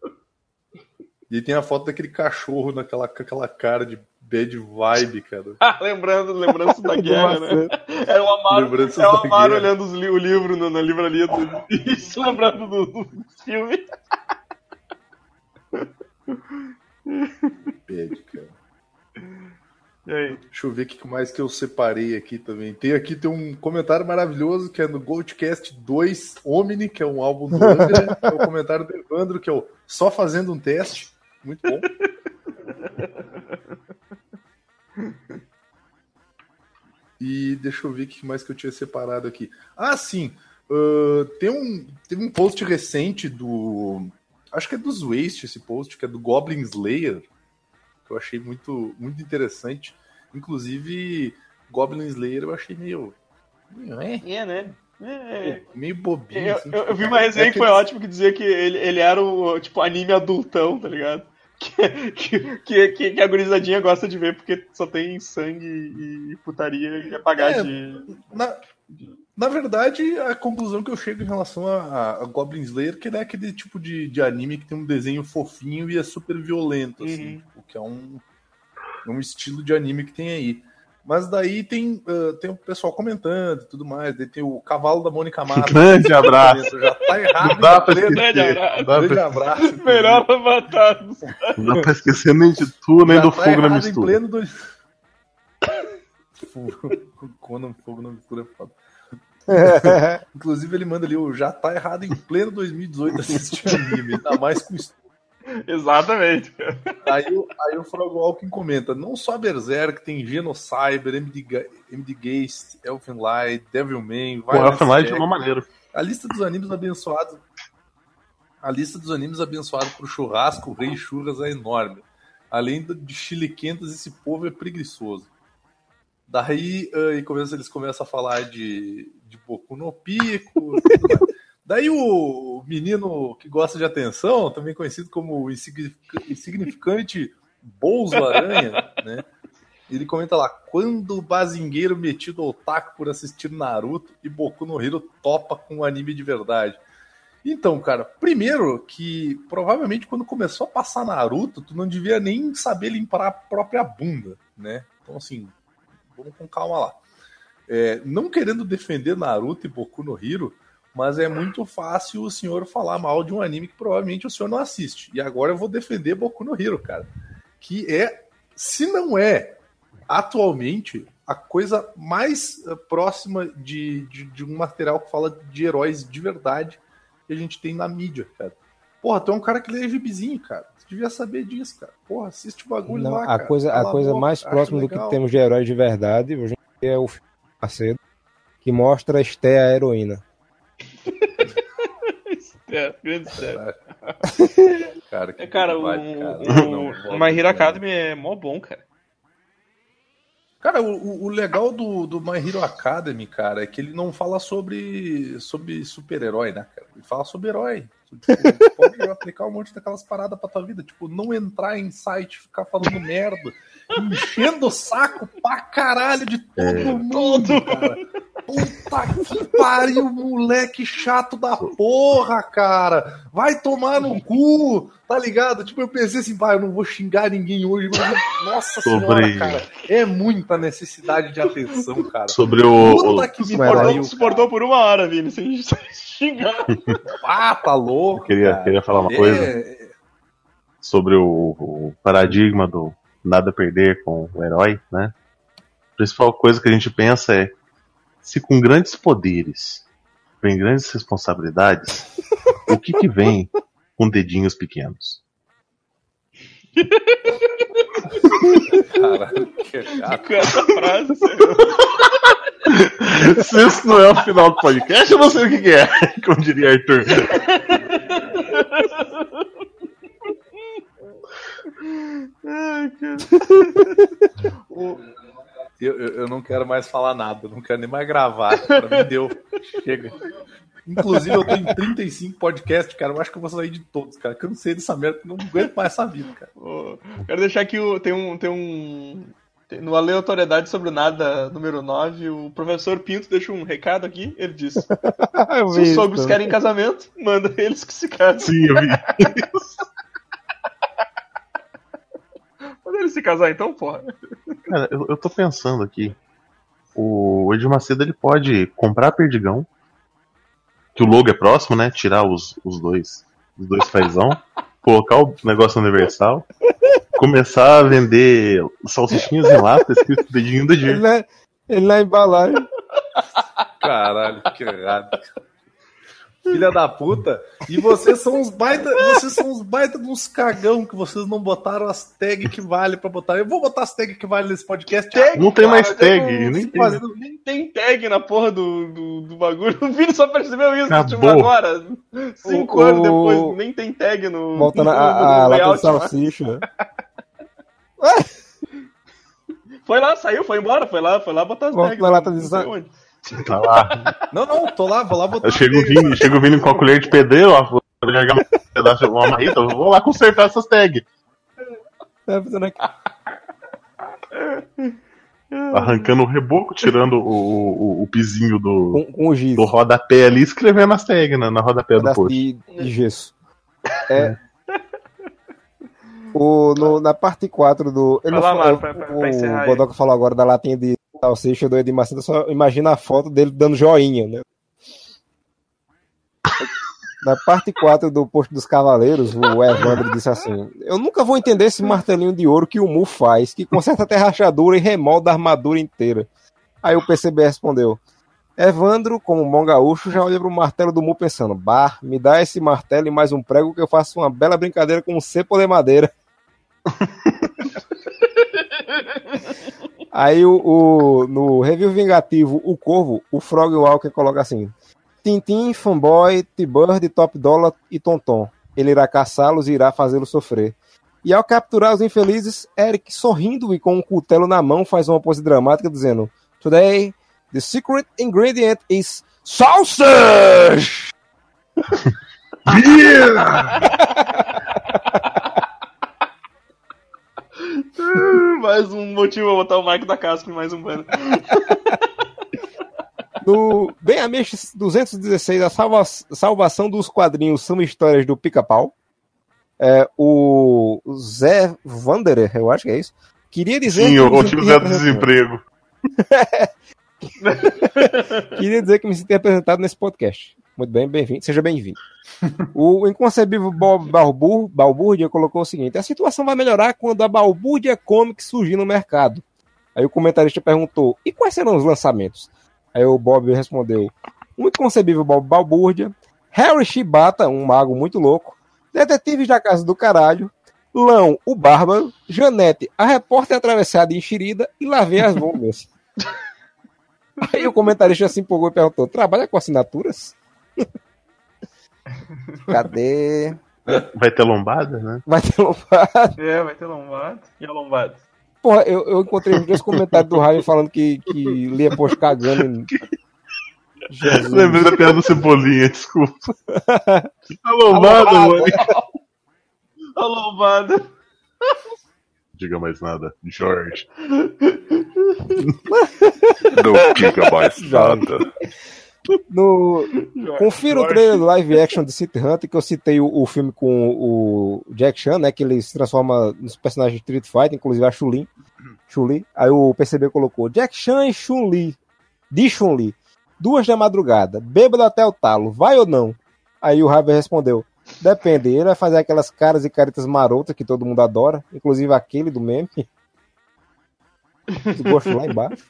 E: E tem a foto daquele cachorro naquela, com aquela cara de bad vibe, cara.
B: Ah, lembrando, lembrança da guerra, né? Era o Amaro, é o Amaro olhando li- o livro na livraria do, se lembrando do, do filme.
E: Bad, cara.
B: E aí?
E: Deixa eu ver o que mais que eu separei aqui também. Tem aqui tem um comentário maravilhoso que é no Goldcast 2 Omni, que é um álbum do Angra. é o comentário do Evandro, que é o Só Fazendo um Teste. Muito bom. E deixa eu ver o que mais que eu tinha separado aqui. Ah, sim. Ah, tem um, teve um post recente do. Acho que é dos Waste esse post, que é do Goblin Slayer. Que eu achei muito, muito interessante. Inclusive, Goblin Slayer eu achei meio. meio, é,
B: É, né? É.
E: meio bobinho.
B: Eu,
E: assim,
B: eu-
E: tipo,
B: eu vi uma resenha
E: é
B: que foi
E: aqueles-
B: ótima que dizia que ele, ele era o tipo anime adultão, tá ligado? Que, que, que, a gurizadinha gosta de ver porque só tem sangue e putaria e apagar
E: É.
B: de.
E: Na, na verdade, a conclusão que eu chego em relação a, a Goblin Slayer é que ele é aquele tipo de, de anime que tem um desenho fofinho e é super violento, assim,
B: Uhum.
E: o que é um, um estilo de anime que tem aí. Mas daí tem, uh, tem o pessoal comentando e tudo mais. Daí tem o cavalo da Mônica Massa.
C: Grande abraço.
E: Já tá errado.
C: Não dá pra esquecer.
B: Grande abraço.
E: Grande
C: pra,
E: abraço.
B: Melhor avatar.
C: não dá pra esquecer nem de tu, nem
E: Já
C: do
E: tá
C: fogo na
E: errado em
C: mistura.
E: pleno. Fogo- Quando fogo na mistura é foda. Inclusive ele manda ali, o já tá errado em pleno 2018 assistir anime, ainda mais com isso.
B: Exatamente.
E: Aí, o- aí o Frog Walking comenta, não só Berserk, tem Genocyber, MD, Ga- MD Geist, Elfen Light, Devilman,
C: Pô, Elfenlight é uma maneira.
E: A lista dos animes abençoados. A lista dos animes abençoados por churrasco, o rei churras é enorme. Além de chiliquentas, esse povo é preguiçoso. Daí ah, e começa, eles começam a falar de, de Boku no Pico. Daí o menino que gosta de atenção, também conhecido como o insignific- insignificante Bolso Aranha, né? Ele comenta lá, quando o bazingueiro metido ao taco por assistir Naruto e Boku no Hero topa com um anime de verdade. Então, cara, primeiro que provavelmente quando começou a passar Naruto, tu não devia nem saber limpar a própria bunda, né? Então, assim, vamos com calma lá. É, não querendo defender Naruto e Boku no Hero, mas é muito fácil o senhor falar mal de um anime que provavelmente o senhor não assiste. E agora eu vou defender Boku no Hero, cara. Que é, se não é atualmente, a coisa mais eh, próxima de, de, de um material que fala de heróis de verdade que a gente tem na mídia, cara. Porra, tu é um cara que lê gibizinho, cara. Tu devia saber disso, cara. Porra, assiste o bagulho
D: Não,
E: lá,
D: a
E: cara.
D: coisa, a coisa
E: boca,
D: mais próxima do que temos de heróis de verdade hoje é o filme Macedo, que mostra a Esté a heroína.
B: É, grande sério.
E: Cara, que
B: É, cara, o,
E: cara.
B: o, o My Hero. Academy é mó bom, cara.
E: Cara, o, o- o legal do, do My Hero Academy, cara, é que ele não fala sobre, sobre super-herói, né, cara? Ele fala sobre herói. Tipo, pode aplicar um monte daquelas paradas pra tua vida. Tipo, não entrar em site, ficar falando merda, enchendo o saco pra caralho de todo mundo, cara. Puta que pariu, moleque chato da porra, cara. Vai tomar no cu, tá ligado? Tipo, eu pensei assim, pai, eu não vou xingar ninguém hoje, mas nossa
C: Sobre-
E: senhora, cara. É muita necessidade de atenção, cara.
C: Sobre o.
E: Puta que me pariu.
B: Suportou, por uma hora, Vini, sem sem xingar.
E: Ah, tá louco.
C: eu queria,
E: cara.
C: queria falar uma
E: É,
C: coisa sobre o, o paradigma do nada a perder com o herói, né? A principal coisa que a gente pensa é se com grandes poderes vem grandes responsabilidades, o que que vem com dedinhos pequenos?
E: Caralho, que chato.
B: Essa frase, sério.
C: Se isso não é o final do podcast, eu não sei o que, que é, como diria Arthur.
B: Ai, cara. O-
E: Eu, eu, eu não quero mais falar nada, eu não quero nem mais gravar. Pra mim deu. Chega. Inclusive, eu em 35 podcasts, cara. Eu acho que eu vou sair de todos, cara. Cansei dessa merda, não aguento mais essa vida, cara.
B: o- Quero deixar aqui o. Tem um. Tem um. tem- No Aleatoriedade sobre o Nada, número 9, o professor Pinto deixa um recado aqui. Ele diz: Se os sogros querem casamento, manda eles que se casem.
C: Sim, eu vi.
B: Manda eles se casar então, porra.
C: Cara, eu, eu tô pensando aqui. O Edir Macedo ele pode comprar a Perdigão, que o logo é próximo, né? Tirar os, os dois os dois fazão, colocar o negócio universal, começar a vender salsichinhas em lata escrito dedinho do
D: Ele
C: Edir.
D: na, ele na embalagem.
E: Caralho, que errado. Filha da puta. E vocês são uns baita. Vocês são uns baita de uns cagão que vocês não botaram as tags que vale pra botar. Eu vou botar as tags que vale nesse podcast.
C: Não tem mais
B: Cara,
C: tag,
B: tem um-
C: nem tem.
B: fazendo- nem tem tag na porra do, do, do bagulho. O Vini só percebeu isso
C: Acabou.
B: tipo, agora. Cinco
D: O-
B: anos
D: o-
B: depois, nem tem tag no.
D: Voltando
B: no, no
D: lata de
B: layout lá.
D: salsicha.
B: Foi lá, saiu, foi embora, foi lá, foi lá botar as tags.
D: na lata de
B: onde.
C: Tá lá.
E: Não, não, tô lá, vou lá botar.
C: Eu chego o Vini, chega o Vini com a colher de pedreiro, ó, vou largar um pedaço, uma marrita, eu vou lá consertar essas tags.
D: Tá fazendo aqui.
C: Arrancando o reboco, tirando o, o, o pizinho do,
D: Com, com o giz.
C: do rodapé ali, escrevendo as tags na, na rodapé do post.
D: de, de gesso. É, O, no- na parte 4 do. Ele
B: lá,
D: não
B: Mário, pra- pra-
D: o
B: aí.
D: Bodoca falou agora da latinha de salsicha do Edir Macedo, só imagina a foto dele dando joinha, né? Na parte 4 do Posto dos Cavaleiros, o Evandro disse assim: Eu nunca vou entender esse martelinho de ouro que o Mu faz, que conserta até rachadura e remolda a armadura inteira. Aí o PCB respondeu: Evandro, como bom gaúcho, já olha pro martelo do Mu pensando: Bah, me dá esse martelo e mais um prego que eu faço uma bela brincadeira com um cepo de madeira. Aí o, o- no review vingativo, o Corvo, o Frog Walker coloca assim: Tintin, Fanboy, T-Bird, Top Dollar e Tonton. Ele irá caçá-los e irá fazê-los sofrer. E ao capturar os infelizes, Eric, sorrindo e com um cutelo na mão, faz uma pose dramática dizendo: Today, the secret ingredient is sausage!
B: mais um motivo pra botar o Mike da Casca em mais um bando.
D: No Bem Amish 216, a salva- salvação dos quadrinhos são histórias do pica-pau. É, o Zé Wanderer, eu acho que é isso. Queria dizer
C: Sim,
D: que
C: o,
D: me
C: o
D: senti
C: time Zé do desemprego.
D: Queria dizer que me senti representado nesse podcast. Muito bem, bem-vindo, seja bem-vindo. O inconcebível Bob Balbur, Balbúrdia colocou o seguinte: a situação vai melhorar quando a Balbúrdia Comics surgir no mercado. Aí o comentarista perguntou: e quais serão os lançamentos? Aí o Bob respondeu: um inconcebível Bob Balbúrdia, Harry Shibata, um mago muito louco, Detetives da Casa do Caralho, Lão, o Bárbaro, Janete, a repórter atravessada e enxerida e lá vem as bombas. Aí o comentarista se empolgou e perguntou: trabalha com assinaturas? Cadê?
C: Vai ter lombada, né?
D: Vai ter lombada?
B: É, vai ter lombado. E a lombada?
D: Porra, eu, eu encontrei os dois comentários do Raio falando que, que lia post cagando.
C: Lembrei da piada do Cebolinha, desculpa. A lombada, mano.
B: A lombada.
C: Diga mais nada, Jorge.
E: Não diga mais nada.
D: No, confira o trailer do live action de City Hunter, que eu citei o, o filme com o Jack Chan, né? Que ele se transforma nos personagens de Street Fighter, inclusive a Chun-Li. Chun-Li. Aí o PCB colocou Jack Chan e Chun-Li. De Chun-Li. Duas da madrugada. Bêbado até o talo. Vai ou não? Aí o Raver respondeu. Depende, ele vai fazer aquelas caras e caretas marotas que todo mundo adora, inclusive aquele do meme. Do gosto lá embaixo.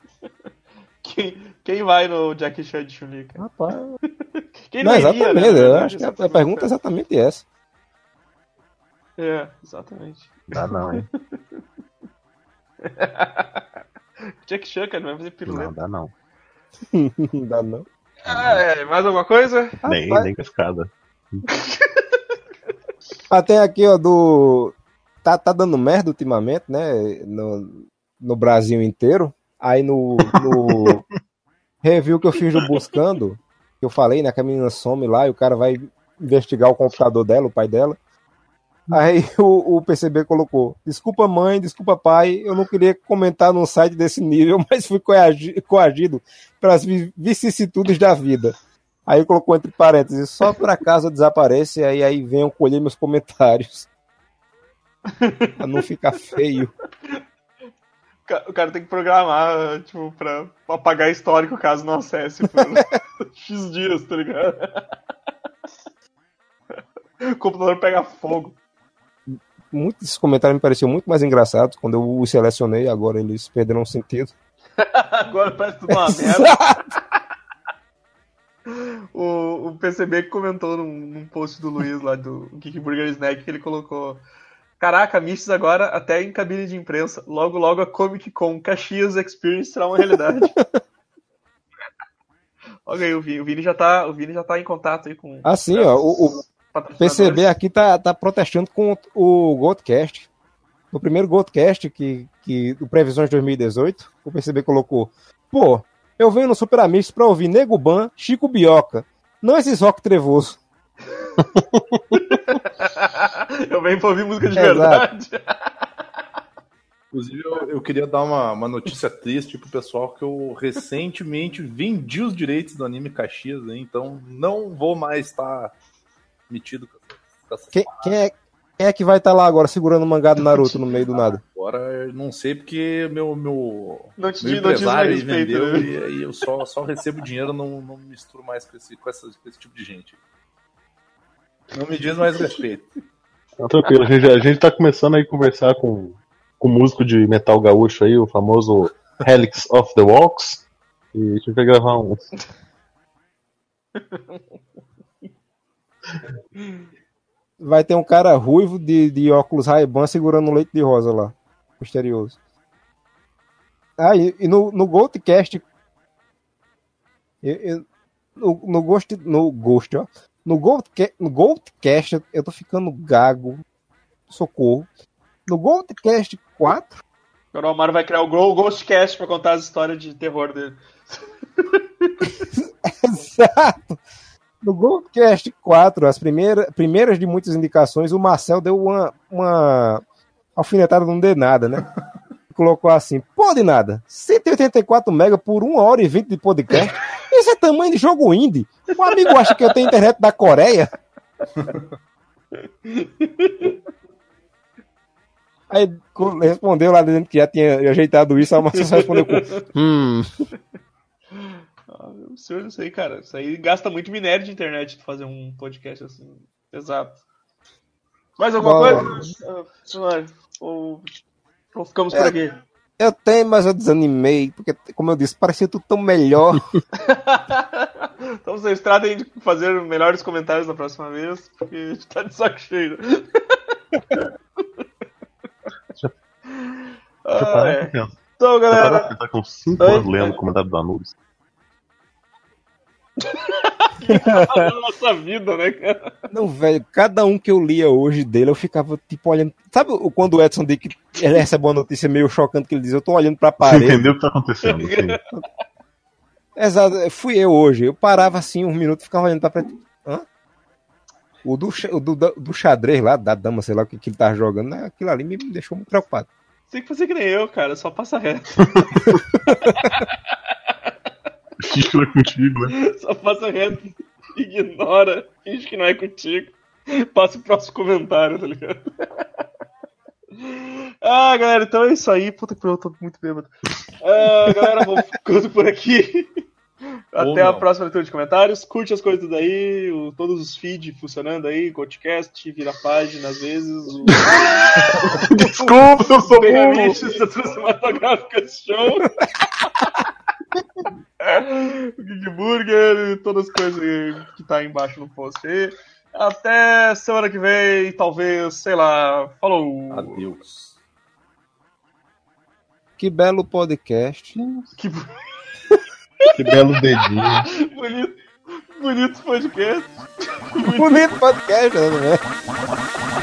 B: Quem, quem vai no Jack Chan de Chun-Li, cara?
D: Rapaz.
B: Quem
D: Não,
B: iria,
D: exatamente,
B: né,
D: eu acho que a, a pergunta é exatamente essa.
B: É, exatamente.
C: Dá não, hein?
B: Jack Chan, cara, não vai fazer
C: Não,
B: piruleta.
C: dá não.
D: Não dá não.
B: Ah, é, mais alguma coisa?
C: Nem,
D: Rapaz.
C: nem com a escada.
D: Ah, tem aqui, ó, do. Tá, tá dando merda ultimamente, né? No, no Brasil inteiro. Aí no, no review que eu fiz do Buscando, que eu falei, né? Que a menina some lá e o cara vai investigar o computador dela, o pai dela. Aí o, o PCB colocou: Desculpa, mãe, desculpa, pai. Eu não queria comentar num site desse nível, mas fui coagi- coagido pelas vi- vicissitudes da vida. Aí colocou entre parênteses, só por acaso eu desapareça e aí, aí venham colher meus comentários. pra não ficar feio.
B: O ca- O cara tem que programar, tipo, pra apagar histórico caso não acesse por X dias, tá ligado? O computador pega fogo.
D: Muitos comentários me pareciam muito mais engraçados quando eu os selecionei, agora eles perderam o sentido.
B: Agora parece tudo uma merda. O, o PCB que comentou num, num post do Luiz lá do Geek Burger Snack que ele colocou. Caraca, Mists agora até em cabine de imprensa. Logo, logo a Comic Con Caxias Experience será uma realidade. Olha aí, o Vini, o Vini já tá, o Vini já tá em contato aí com
D: Assim, ó, o, o. PCB aqui tá, tá protestando com o Goldcast. No primeiro Goldcast, que, que, do Previsões 2018, o PCB colocou: Pô, eu venho no Super Amigos pra ouvir Nego Ban, Chico Bioca. Não esses rock trevoso.
B: Eu venho pra ouvir música de
D: Exato.
B: verdade.
E: Inclusive, eu, eu queria dar uma, uma notícia triste pro pessoal que eu recentemente vendi os direitos do anime Caxias, né? então não vou mais estar metido com essa
D: Quem, quem é, quem é que vai estar lá agora segurando o mangá do Naruto no meio do nada?
E: Agora eu não sei porque meu, meu,
B: Não te,
E: meu empresário vendeu
B: né?
E: e aí eu só, só recebo dinheiro, não, não misturo mais com esse, com, essa- com esse tipo de gente. Não me diz mais respeito.
C: Tá tranquilo, a gente, a gente tá começando aí a conversar com, com o músico de metal gaúcho aí, o famoso Helix of the Walks. E a gente vai gravar um.
D: Vai ter um cara ruivo de, de óculos Ray-Ban segurando um leite de rosa lá. Misterioso. Ah, e, e no, no Goldcast. eu- eu- no, no Ghost. No Ghost, ó. No, no Goldcast, eu- tô ficando gago. Socorro. No Goldcast 4.
B: Agora o Amaro vai criar o Ghostcast pra contar as histórias de terror dele.
D: Exato. No Goldcast 4, as primeiras, primeiras de muitas indicações, o Marcel deu uma, uma alfinetada não de nada, né? Colocou assim, pô de nada, 184 mega por 1 hora e 20 de podcast. Isso é tamanho de jogo indie. O amigo acha que eu tenho internet da Coreia? Aí respondeu lá dizendo que já tinha ajeitado isso, a Marcel só respondeu com hum.
B: Ah, o senhor, isso aí, cara. Isso aí gasta muito minério de internet fazer um podcast assim. Exato. Mais alguma
D: Bom.
B: coisa? Ah, Ou, ou ficamos
D: É.
B: por aqui?
D: Eu tenho, mas eu desanimei, porque, como eu disse, parecia tudo tão melhor.
B: então vocês tratem de fazer melhores comentários da próxima vez, porque a gente tá de saco cheio.
C: Deixa eu
B: Ah,
C: parar
B: é. Então, galera,
C: pensar com 5
B: Oi?
C: anos lendo o comentário do Anubis.
B: Na nossa vida, né, cara?
D: Não, velho, cada um que eu lia hoje dele, eu ficava, tipo, olhando. Sabe quando o Edson diz que ele recebe uma notícia meio chocante que ele diz, eu tô olhando pra
C: Você
D: parede.
C: entendeu o que tá acontecendo? Sim.
D: Exato, fui eu hoje. Eu parava assim uns minutos e ficava olhando pra frente. Hã? O do, o do, do xadrez lá, da dama, sei lá o que, que ele tava jogando, né, aquilo ali me deixou muito preocupado.
B: Tem que fazer que nem eu, cara. Só passa reto.
C: Finge que não é contigo, né?
B: Só passa reto. Ignora. Finge que não é contigo. Passa o próximo comentário, tá ligado? Ah, galera, então é isso aí. Puta que pariu, eu tô muito bêbado. Ah, galera, vou ficando por aqui. Até a
E: não.
B: próxima leitura de comentários. Curte as coisas daí, o- todos os feeds funcionando aí, podcast, vira página às vezes, o
C: Desculpa, eu sou burro!
B: Ferramentas da Cinematográfica Show. o Geek Burger, todas as coisas que tá aí embaixo no post aí. Até semana que vem, talvez, sei lá. Falou!
E: Adeus.
D: Que belo podcast.
B: Que
C: Que belo dedinho.
B: bonito, bonito podcast.
D: Bonito podcast, né?